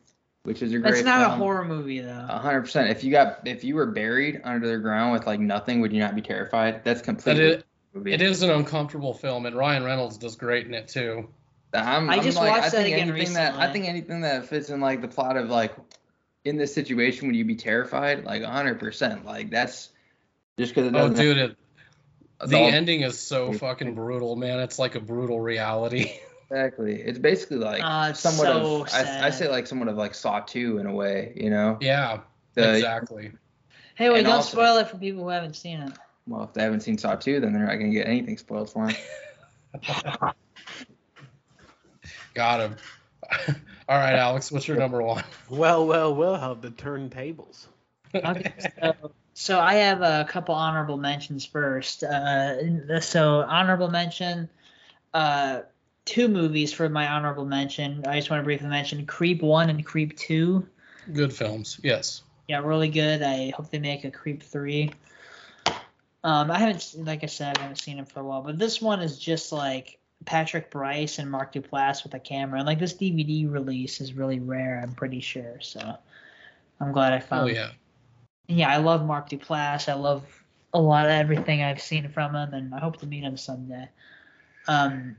Which is a great. That's not a horror movie though. A hundred percent. If you got if you were buried under the ground with like nothing, would you not be terrified? That's But completely. it, movie. it is an uncomfortable film, and Ryan Reynolds does great in it too. I'm, I I'm just like, watched I that think again anything that I think anything that fits in like the plot of like in this situation would you be terrified? Like a hundred percent. Like that's just because it Oh, doesn't. dude, it, the all- ending is so fucking brutal, man. It's like a brutal reality. Exactly. It's basically like Uh, it's somewhat so of I, I say like somewhat of like Saw two in a way. You know. yeah, The- exactly. hey, wait, and don't also- spoil it for people who haven't seen it. Well, if they haven't seen Saw two, then they're not gonna get anything spoiled for them. Got him. All right, Alex, what's your number one? Well, well, well, how the turntables. Okay, so, so I have a couple honorable mentions first. Uh, so honorable mention, uh, two movies for my honorable mention. I just want to briefly mention Creep One and Creep Two. Good films, yes. Yeah, really good. I hope they make a Creep Three. Um, I haven't, like I said, I haven't seen it for a while, but this one is just like Patrick Brice and Mark Duplass with a camera. And like this DVD release is really rare. I'm pretty sure. So I'm glad I found. Oh it. yeah. yeah, I love Mark Duplass. I love a lot of everything I've seen from him, and I hope to meet him someday. Um,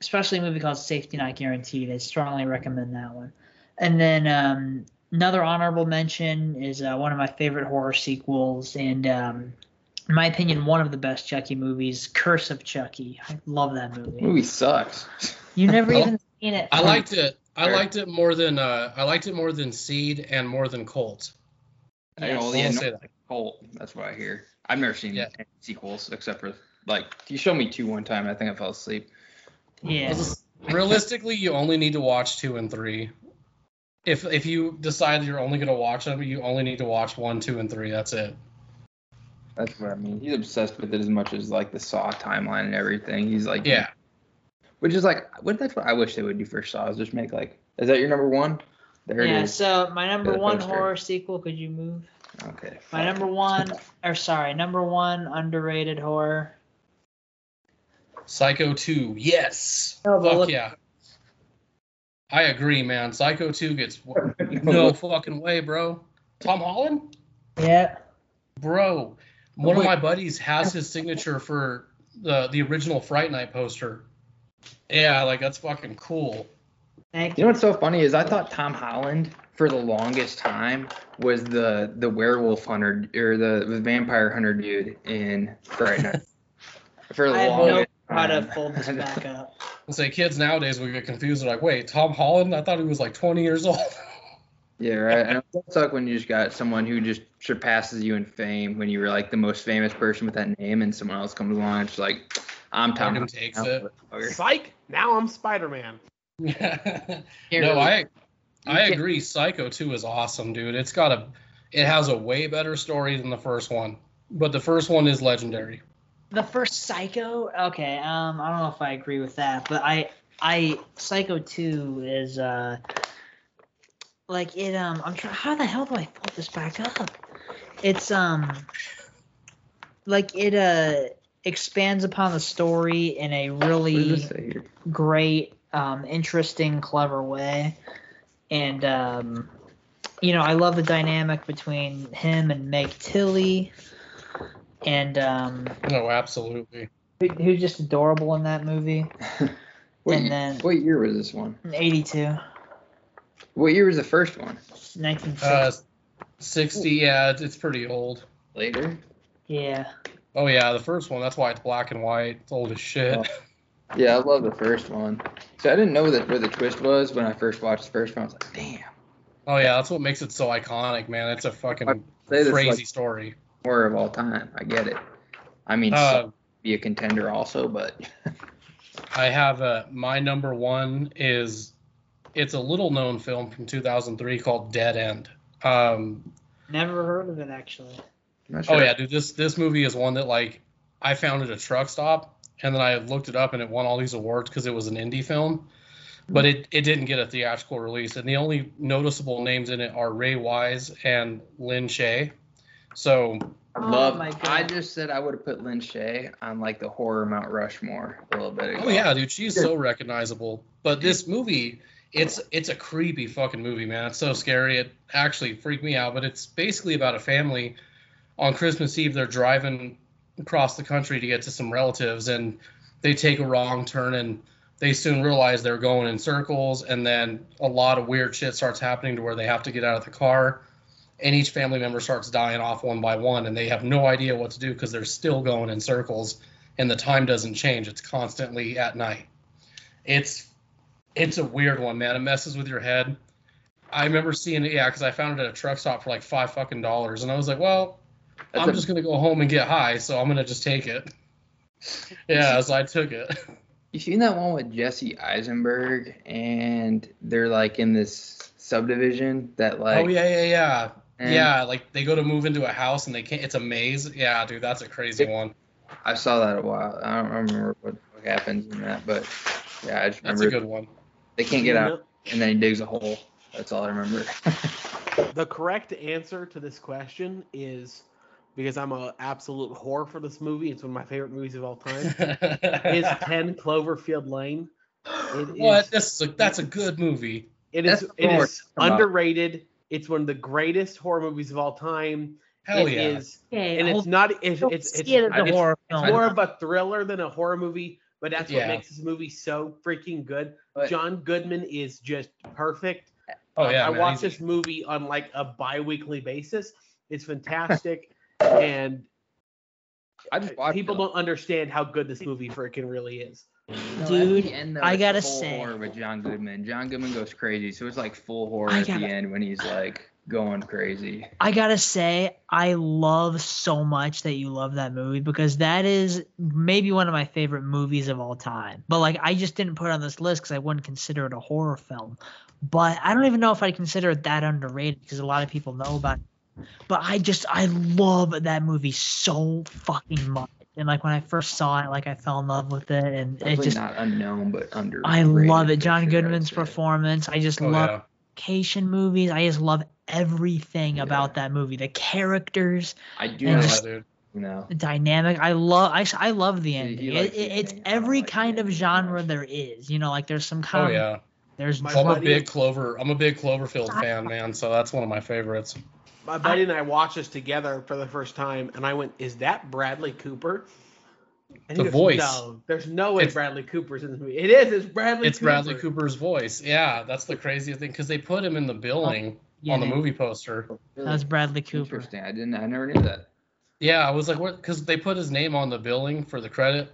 especially a movie called Safety Not Guaranteed. I strongly recommend that one. And then um, another honorable mention is uh, one of my favorite horror sequels, and um, in my opinion, one of the best Chucky movies, Curse of Chucky. I love that movie. Movie sucks. You never even seen it. I liked it. I Sure. liked it more than uh, I liked it more than Seed and more than Cult. I know, Yes. yeah, I'll say that. Cult. That's what I hear. I've never seen Yeah. any sequels except for like you showed me two one time. I think I fell asleep. Yeah. Realistically, you only need to watch two and three. If if you decide you're only gonna watch them, you only need to watch one, two, and three. That's it. That's what I mean. He's obsessed with it as much as like the Saw timeline and everything. He's like, Yeah. which is like, what? That's what I wish they would do for Saw. Is just make like, is that your number one? There yeah. it is. So my number one poster. horror sequel. Could you move? Okay. My number one, or sorry, number one underrated horror. Psycho 2, yes. Oh, no, but Fuck look- yeah. I agree, man. Psycho 2 gets no fucking way, bro. Tom Holland? Yeah. Bro, one of my buddies has his signature for the the original Fright Night poster. Yeah, like that's fucking cool. Thank You you know what's so funny is I thought Tom Holland for the longest time was the the werewolf hunter or the, the vampire hunter dude in Fright Night. For the I longest how to fold this back up. And say kids nowadays would get confused. They're like, wait, Tom Holland? I thought he was like 20 years old. Yeah, right. And it does suck when you just got someone who just surpasses you in fame when you were like the most famous person with that name, and someone else comes along and it's like, I'm Tom. Fucking Holland. takes now, it. motherfucker. Psych! Now I'm Spider Man. no, Here, I I agree. Psycho 2 is awesome, dude. It's got a it has a way better story than the first one. But the first one is legendary. The first Psycho. Okay. Um, I don't know if I agree with that, but I, I Psycho two is uh, like it. Um, I'm trying. How the hell do I fold this back up? It's um, like it uh expands upon the story in a really this say here? great, um, interesting, clever way. And um, you know, I love the dynamic between him and Meg Tilly, and um, No, absolutely. who, who's just adorable in that movie. What, And ye- then- what year was this one? 82, What year was the first one? 1960. Uh 60, yeah, it's, it's pretty old. Later. yeah. Oh yeah, the first one. That's why it's black and white. It's old as shit. Oh. Yeah, I love the first one. So I didn't know that where the twist was when I first watched the first one. I was like, damn. Oh yeah, that's what makes it so iconic, man. It's a fucking Say crazy like story. Horror of all time. I get it. I mean, Uh, Saw be a contender also, but I have uh, my number one is it's a little known film from 2003 called Dead End. Um, Never heard of it actually. I'm oh yeah, dude, this this movie is one that like I found at a truck stop and then I looked it up and it won all these awards because it was an indie film, but it it didn't get a theatrical release and the only noticeable names in it are Ray Wise and Lin Shaye. So I Oh love. my God. I just said I would have put Lin Shaye on like the horror Mount Rushmore a little bit oh, ago. Oh yeah, dude, she's so recognizable. But this movie It's it's a creepy fucking movie, man. It's so scary. It actually freaked me out. But it's basically about a family. On Christmas Eve, they're driving across the country to get to some relatives, and they take a wrong turn, and they soon realize they're going in circles, and then a lot of weird shit starts happening to where they have to get out of the car, and each family member starts dying off one by one, and they have no idea what to do because they're still going in circles, and the time doesn't change. It's constantly at night. It's it's a weird one, man. It messes with your head. I remember seeing it, yeah, because I found it at a truck stop for like five fucking dollars, and I was like, well, That's I'm a- just gonna go home and get high, so I'm gonna just take it. Yeah, so I took it. You seen that one with Jesse Eisenberg and they're like in this subdivision that like oh yeah, yeah, yeah, and yeah. Like they go to move into a house and they can't. It's a maze. Yeah, dude, that's a crazy one. I saw that a while. I don't remember what, what happens in that, but yeah, I just That's remember a good one. they can't get out and then he digs a hole. That's all I remember. The correct answer to this question is because I'm an absolute whore for this movie. It's one of my favorite movies of all time. is 10 Cloverfield Lane. It what? is- This is a, that's a good movie. It is That's it horror. is Come on. underrated. It's one of the greatest horror movies of all time. Hell It yeah. is- Okay, and it's not it's don't it's, it's, see it as I a just- horror it's film. more of a thriller than a horror movie, but that's what makes this movie so freaking good. But- John Goodman is just perfect. Oh Um, yeah, I man, watch this movie on like a bi-weekly basis. It's fantastic, and I just people it. don't understand how good this movie freaking really is. No, Dude, the end, though, I gotta say- horror with John Goodman. John Goodman goes crazy, so it's like full horror I at the gotta- end when he's like going crazy. I gotta say, I love so much that you love that movie because that is maybe one of my favorite movies of all time. But like, I just didn't put it on this list because I wouldn't consider it a horror film. But I don't even know if I consider it that underrated because a lot of people know about it. But I just I love that movie so fucking much. And like when I first saw it, like I fell in love with it, and it Definitely just not unknown, but under. I love it. John Goodman's performance. I just Oh, love yeah. vacation movies. I just love everything Yeah. about that movie. The characters, I do and know, just- Yeah, dude. you know. the dynamic. I love. I, I love the He- ending. he It, likes the it- it's ending. Every like kind of genre much. there is. You know, like there's some kind Oh kind. yeah. There's My I'm a big Clover. I'm a big Cloverfield fan, man. So that's one of my favorites. My buddy and I watched this together for the first time, and I went, "Is that Bradley Cooper?" And he The goes, voice. No, there's no way It's- Bradley Cooper's in this movie. It is. It's Bradley. It's Cooper. Bradley Cooper's voice. Yeah, that's the craziest thing because they put him in the billing oh, yeah, on the movie poster. That's Bradley Cooper. Interesting. I didn't. I never knew that. Yeah, I was like, what? Because they put his name on the billing for the credit.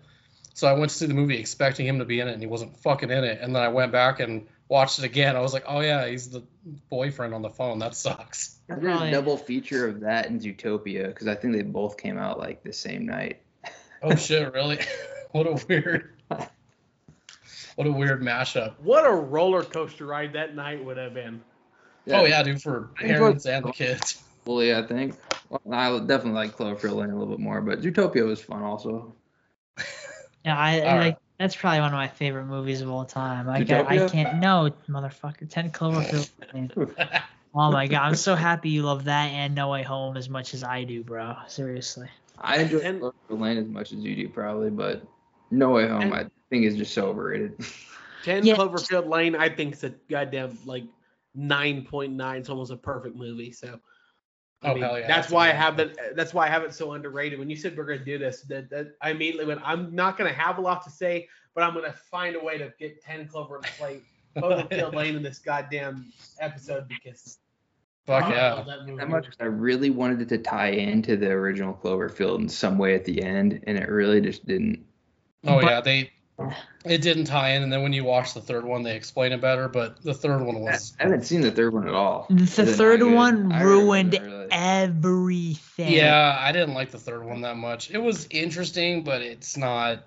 So I went to see the movie expecting him to be in it, and he wasn't fucking in it. And then I went back and watched it again. I was like, oh yeah, he's the boyfriend on the phone. That sucks. That's There's probably- a double feature of that and Zootopia because I think they both came out like the same night. Oh shit, really? what a weird, what a weird mashup. What a roller coaster ride that night would have been. Oh yeah, dude, for parents and the kids. Fully, I think. Well, I definitely like Cloverfield Lane a little bit more, but Zootopia was fun also. Yeah, I, All I right. Like. That's probably one of my favorite movies of all time. I can't. I can't. No, motherfucker. Ten Cloverfield. Lane. Oh my god, I'm so happy you love that and No Way Home as much as I do, bro. Seriously. I enjoy And- Cloverfield Lane as much as you do, probably, but No Way Home, And- I think is just so overrated. Ten Yeah. Cloverfield Lane, I think, is a goddamn like nine point nine. It's almost a perfect movie. So. I Oh, mean, hell yeah, That's that's why I have that. That's why I have it so underrated. When you said we're gonna do this, that, that I immediately went. I'm not gonna have a lot to say, but I'm gonna find a way to get ten Clover Lane, Cloverfield Lane in this goddamn episode because Fuck I yeah. that that much. I really wanted it to tie into the original Cloverfield in some way at the end, and it really just didn't. Oh But- yeah, they it didn't tie in, and then when you watch the third one, they explain it better. But the third one I was I haven't seen the third one at all. The Is third one ruined really. everything. yeah, I didn't like the third one that much. It was interesting, but it's not.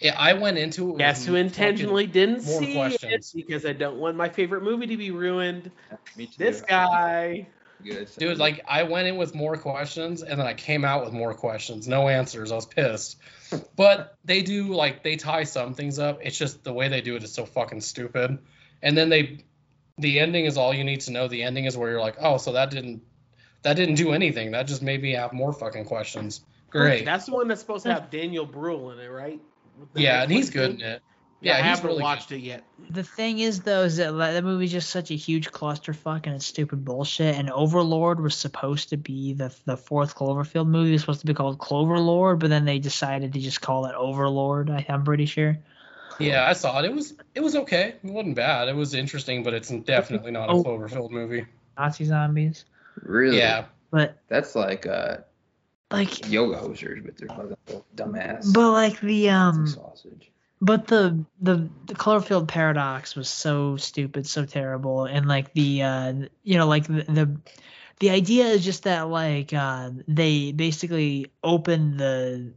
Yeah, I went into it. with Guess who intentionally didn't see questions. it because I don't want my favorite movie to be ruined. Me too. This guy. Good. so- Dude, like I went in with more questions and then I came out with more questions. No answers. I was pissed. But they do like they tie some things up. It's just the way they do it is so fucking stupid. And then they the ending is all you need to know. The ending is where you're like, "Oh, so that didn't that didn't do anything. That just made me have more fucking questions." Great. That's the one that's supposed to have Daniel Bruhl in it, right? Yeah, and he's good in it. Yeah, I haven't really watched it yet. The thing is, though, is that like, that movie's just such a huge clusterfuck and it's stupid bullshit. And Overlord was supposed to be the the fourth Cloverfield movie. It was supposed to be called Cloverlord, but then they decided to just call it Overlord. I, I'm pretty sure. Yeah, I saw it. It was it was okay. It wasn't bad. It was interesting, but it's definitely not a Oh. Cloverfield movie. Nazi zombies, Really? Yeah. but That's like uh, like, yoga hosers, but they're fucking dumbass. but like the um, sausage. But the the the Cloverfield paradox was so stupid, so terrible, and like the uh you know like the the, the idea is just that like uh they basically opened the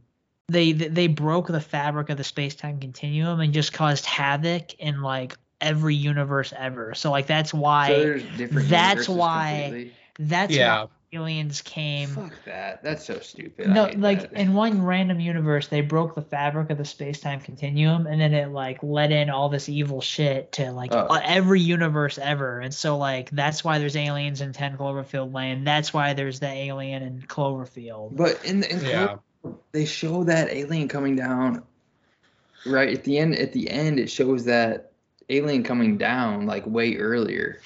they they broke the fabric of the space time continuum and just caused havoc in like every universe ever. So like that's why so there's different. that's why- completely? that's Yeah. why aliens came. Fuck that. That's so stupid. No, like that. in one random universe, they broke the fabric of the space time continuum, and then it like let in all this evil shit to like Oh. uh, every universe ever. And so like that's why there's aliens in Ten Cloverfield Lane. That's why there's the alien in Cloverfield. But in the in Yeah. they show that alien coming down right at the end at the end it shows that alien coming down like way earlier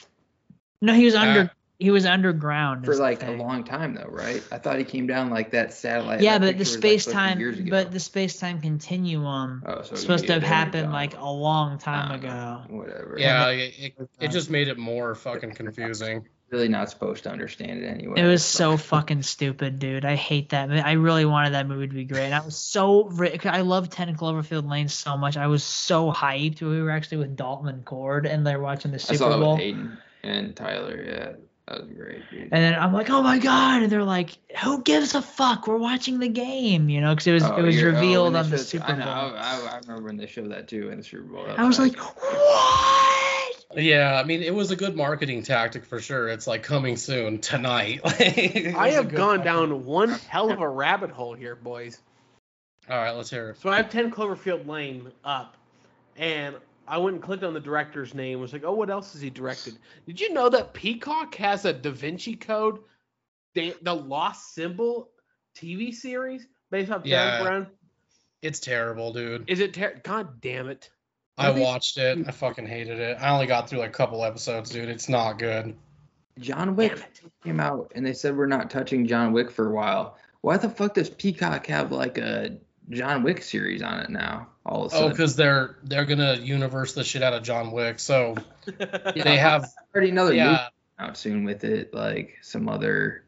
No, he was Uh, under. He was underground for like a long time though right i thought he came down like that satellite Yeah, that but the picture like, space supposed to be time, years but the space time continuum oh, so is supposed to have happened like a a long time Uh, ago. whatever Yeah, it, it, it just made it more fucking confusing. really not supposed to understand it anyway It was so fucking stupid, dude. I hate that. I really wanted that movie to be great. And I was so I love Ten Cloverfield Lane so much. I was so hyped. We were actually with Dalton and Cord, and they're watching the i Super saw it Bowl. with hayden and tyler yeah that was great dude And then I'm like, oh my god! And they're like, who gives a fuck? We're watching the game, you know, because it was Oh, it was you're- oh, revealed on the showed- Super I, know, Bowl. I, I remember when they showed that too in the Super Bowl. I was like, what? Yeah, I mean, it was a good marketing tactic for sure. It's like coming soon tonight. I have gone fucking- down one hell of a rabbit hole here, boys. All right, let's hear it. So I have 10 Cloverfield Lane up, and I went and clicked on the director's name. Was like, oh, what else has he directed? Did you know that Peacock has a Da Vinci Code, the, the Lost Symbol TV series based off Yeah. Derek Brown? It's terrible, dude. Is it? Ter- God damn it! I Really? watched it. I fucking hated it. I only got through like a couple episodes, dude. It's not good. John Wick came out and they said we're not touching John Wick for a while. Why the fuck does Peacock have like a John Wick series on it now? All of a Oh, because they're they're gonna universe the shit out of John Wick. So Yeah, they have already another movie yeah out soon with it, like some other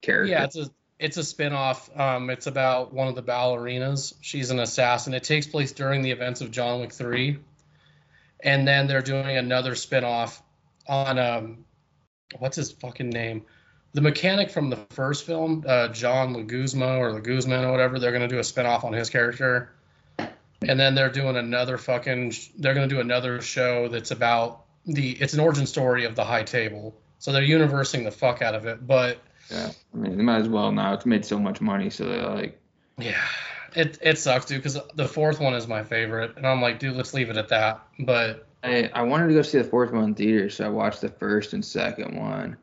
character. yeah it's a it's a spin-off. Um, it's about one of the ballerinas. She's an assassin. It takes place during the events of John Wick three, and then they're doing another spin-off on um, what's his fucking name? The mechanic from the first film, uh, John Leguzmo or Leguzman or whatever. They're gonna do a spin-off on his character, and then they're doing another fucking. They're gonna do another show that's about the. It's an origin story of the High Table. So they're universing the fuck out of it, but Yeah, I mean, they might as well now. It's made so much money, so they're like, Yeah, it it sucks, dude. Because the fourth one is my favorite, and I'm like, dude, let's leave it at that. But I I wanted to go see the fourth one in theaters, so I watched the first and second one,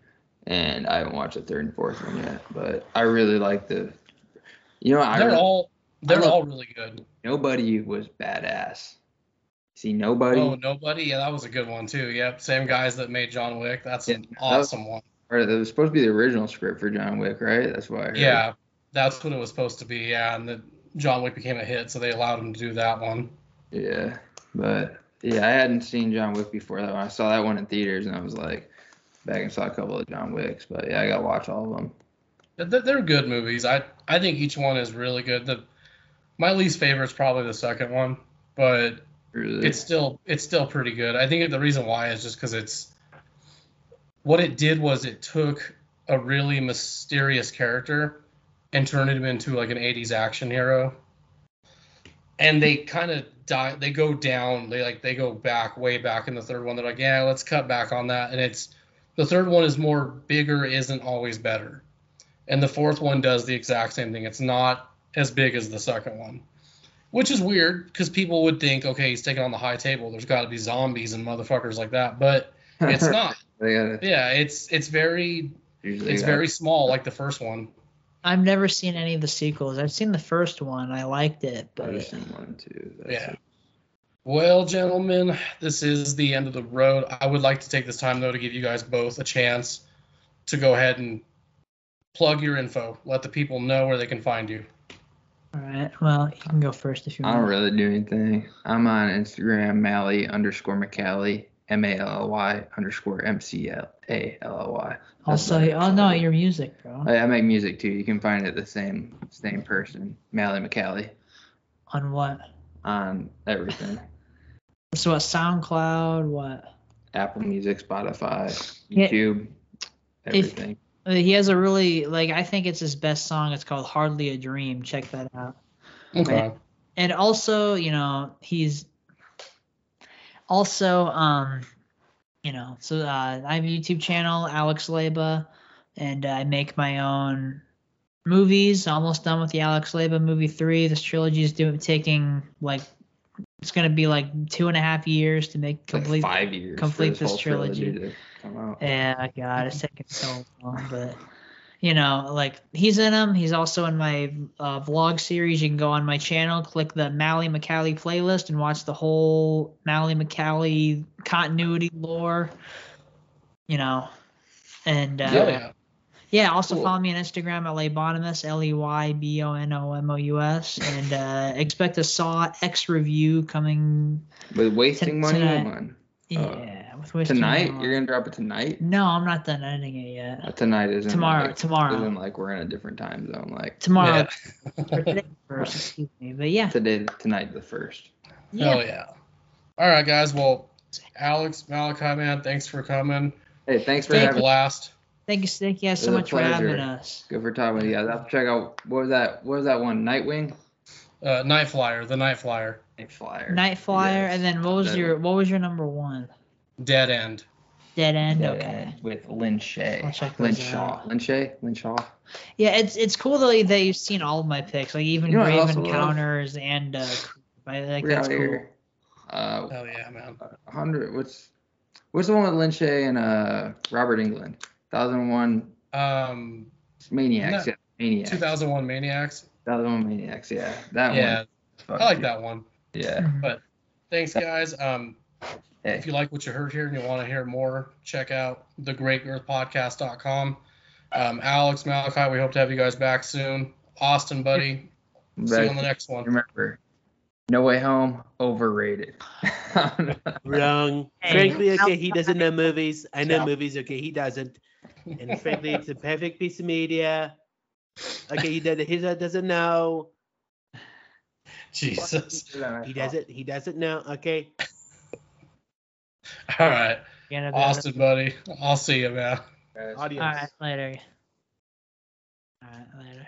and I haven't watched the third and fourth one yet. But I really like the, you know, I they're really- all they're all really good. nobody was badass. See, nobody. Oh, nobody. Yeah, that was a good one too. Yep, same guys that made John Wick. That's an Yeah, that was- awesome one. Or it was supposed to be the original script for John Wick, right? That's why. Yeah, that's what it was supposed to be. Yeah, and the John Wick became a hit, so they allowed him to do that one. Yeah, but yeah, I hadn't seen John Wick before that one. I saw that one in theaters, and I was like, back and saw a couple of John Wicks. But yeah, I gotta watch all of them. They're, they're good movies. I I think each one is really good. The my least favorite is probably the second one, but Really. it's still it's still pretty good. I think the reason why is just because it's what it did was it took a really mysterious character and turned him into like an 80s action hero. And they kind of die. They go down. They like they go back way back in the third one. They're like, yeah, let's cut back on that. And it's the third one is more bigger isn't always better. And the fourth one does the exact same thing. It's not as big as the second one which is weird because people would think, okay, he's taking on the high table. There's got to be zombies and motherfuckers like that, but it's not. they gotta, Yeah, it's it's very usually it's very small, like the first one. I've never seen any of the sequels. I've seen the first one. I liked it, but I've but seen one too. That's Yeah. it. Well, gentlemen, this is the end of the road. I would like to take this time, though, to give you guys both a chance to go ahead and plug your info. Let the people know where they can find you. All right. Well, you can go first if you want. I don't really do anything. I'm on Instagram, Mally underscore McAlly, M A L L Y underscore M C L A L L Y. Also, oh no, your music, bro. I, I make music too. You can find it the same same person, Mally McAlly, On what? on everything. So what? SoundCloud? What? Apple Music, Spotify, Yeah. YouTube, everything. Uh, He has a really like. I think it's his best song. It's called "Hardly a Dream." Check that out. Okay. and also you know he's also um you know so uh, i have a youtube channel alex leyba and i make my own movies almost done with the alex leyba movie three this trilogy is doing taking like it's going to be like two and a half years to make It's like complete five years. complete this whole trilogy. To come out. yeah, God, it's taking so long, but you know, like he's in them. He's also in my uh, vlog series. You can go on my channel, click the Mally McAlly playlist, and watch the whole Mally McAlly continuity lore. You know, and uh, yeah. yeah, also Cool. follow me on Instagram at Leybonymous, L E Y B O N O M O U S, and uh, expect a Saw X review coming. With wasting Ton- money tonight. on Yeah, with Wasting tonight. Money. You're gonna drop it tonight. No, I'm not done editing it yet. Uh, tonight isn't Tomorrow, Like, tomorrow. Isn't like we're in a different time zone. Like Tomorrow, Yeah. or today first, excuse me. But yeah, today, tonight the first. yeah. Hell yeah. All right, guys. Well, Alex, Malachi, man, thanks for coming. Hey, thanks for It's been a having. blast. Thank you, thank you guys so It was much for having us. Good for talking with you guys. I'll check out what was that? What was that one? Nightwing. Uh, Night Flyer, the Night Flyer, Night Flyer. Night Flyer, Yes. and then what was That your what was your number one? Dead End. Dead End. Yeah, okay. With Lin Shaye. I'll check Lynn those Shaw. out. Lin Shaye. Lynn Shaw. Yeah, it's it's cool though that you've seen all of my picks, like even You know Grave also love? Encounters and uh, I like We're that's out cool. here. Uh, Hell yeah, man. hundred. What's what's the one with Lin Shaye and uh Robert Englund? Thousand one Um, Maniacs. No. Yeah, Maniacs. 2001 Maniacs. Thousand one Maniacs. Yeah, that Yeah, one. I like that one. Yeah. But Thanks, guys. Um, Hey. if you like what you heard here and you want to hear more, check out the greatearthpodcast.com. Um, Alex, Malachi, we hope to have you guys back soon. Austin, buddy, see you on the next one. Remember, No Way Home overrated. Wrong. Hey, frankly, okay, he doesn't know movies. I know Yeah. movies. Okay, he doesn't. And frankly, it's a perfect piece of media. Okay, he doesn't. He doesn't know. Jesus. He doesn't. He doesn't know. Okay. All right, Again, Austin, buddy. I'll see you, man. Audience. All right, later. All right, later.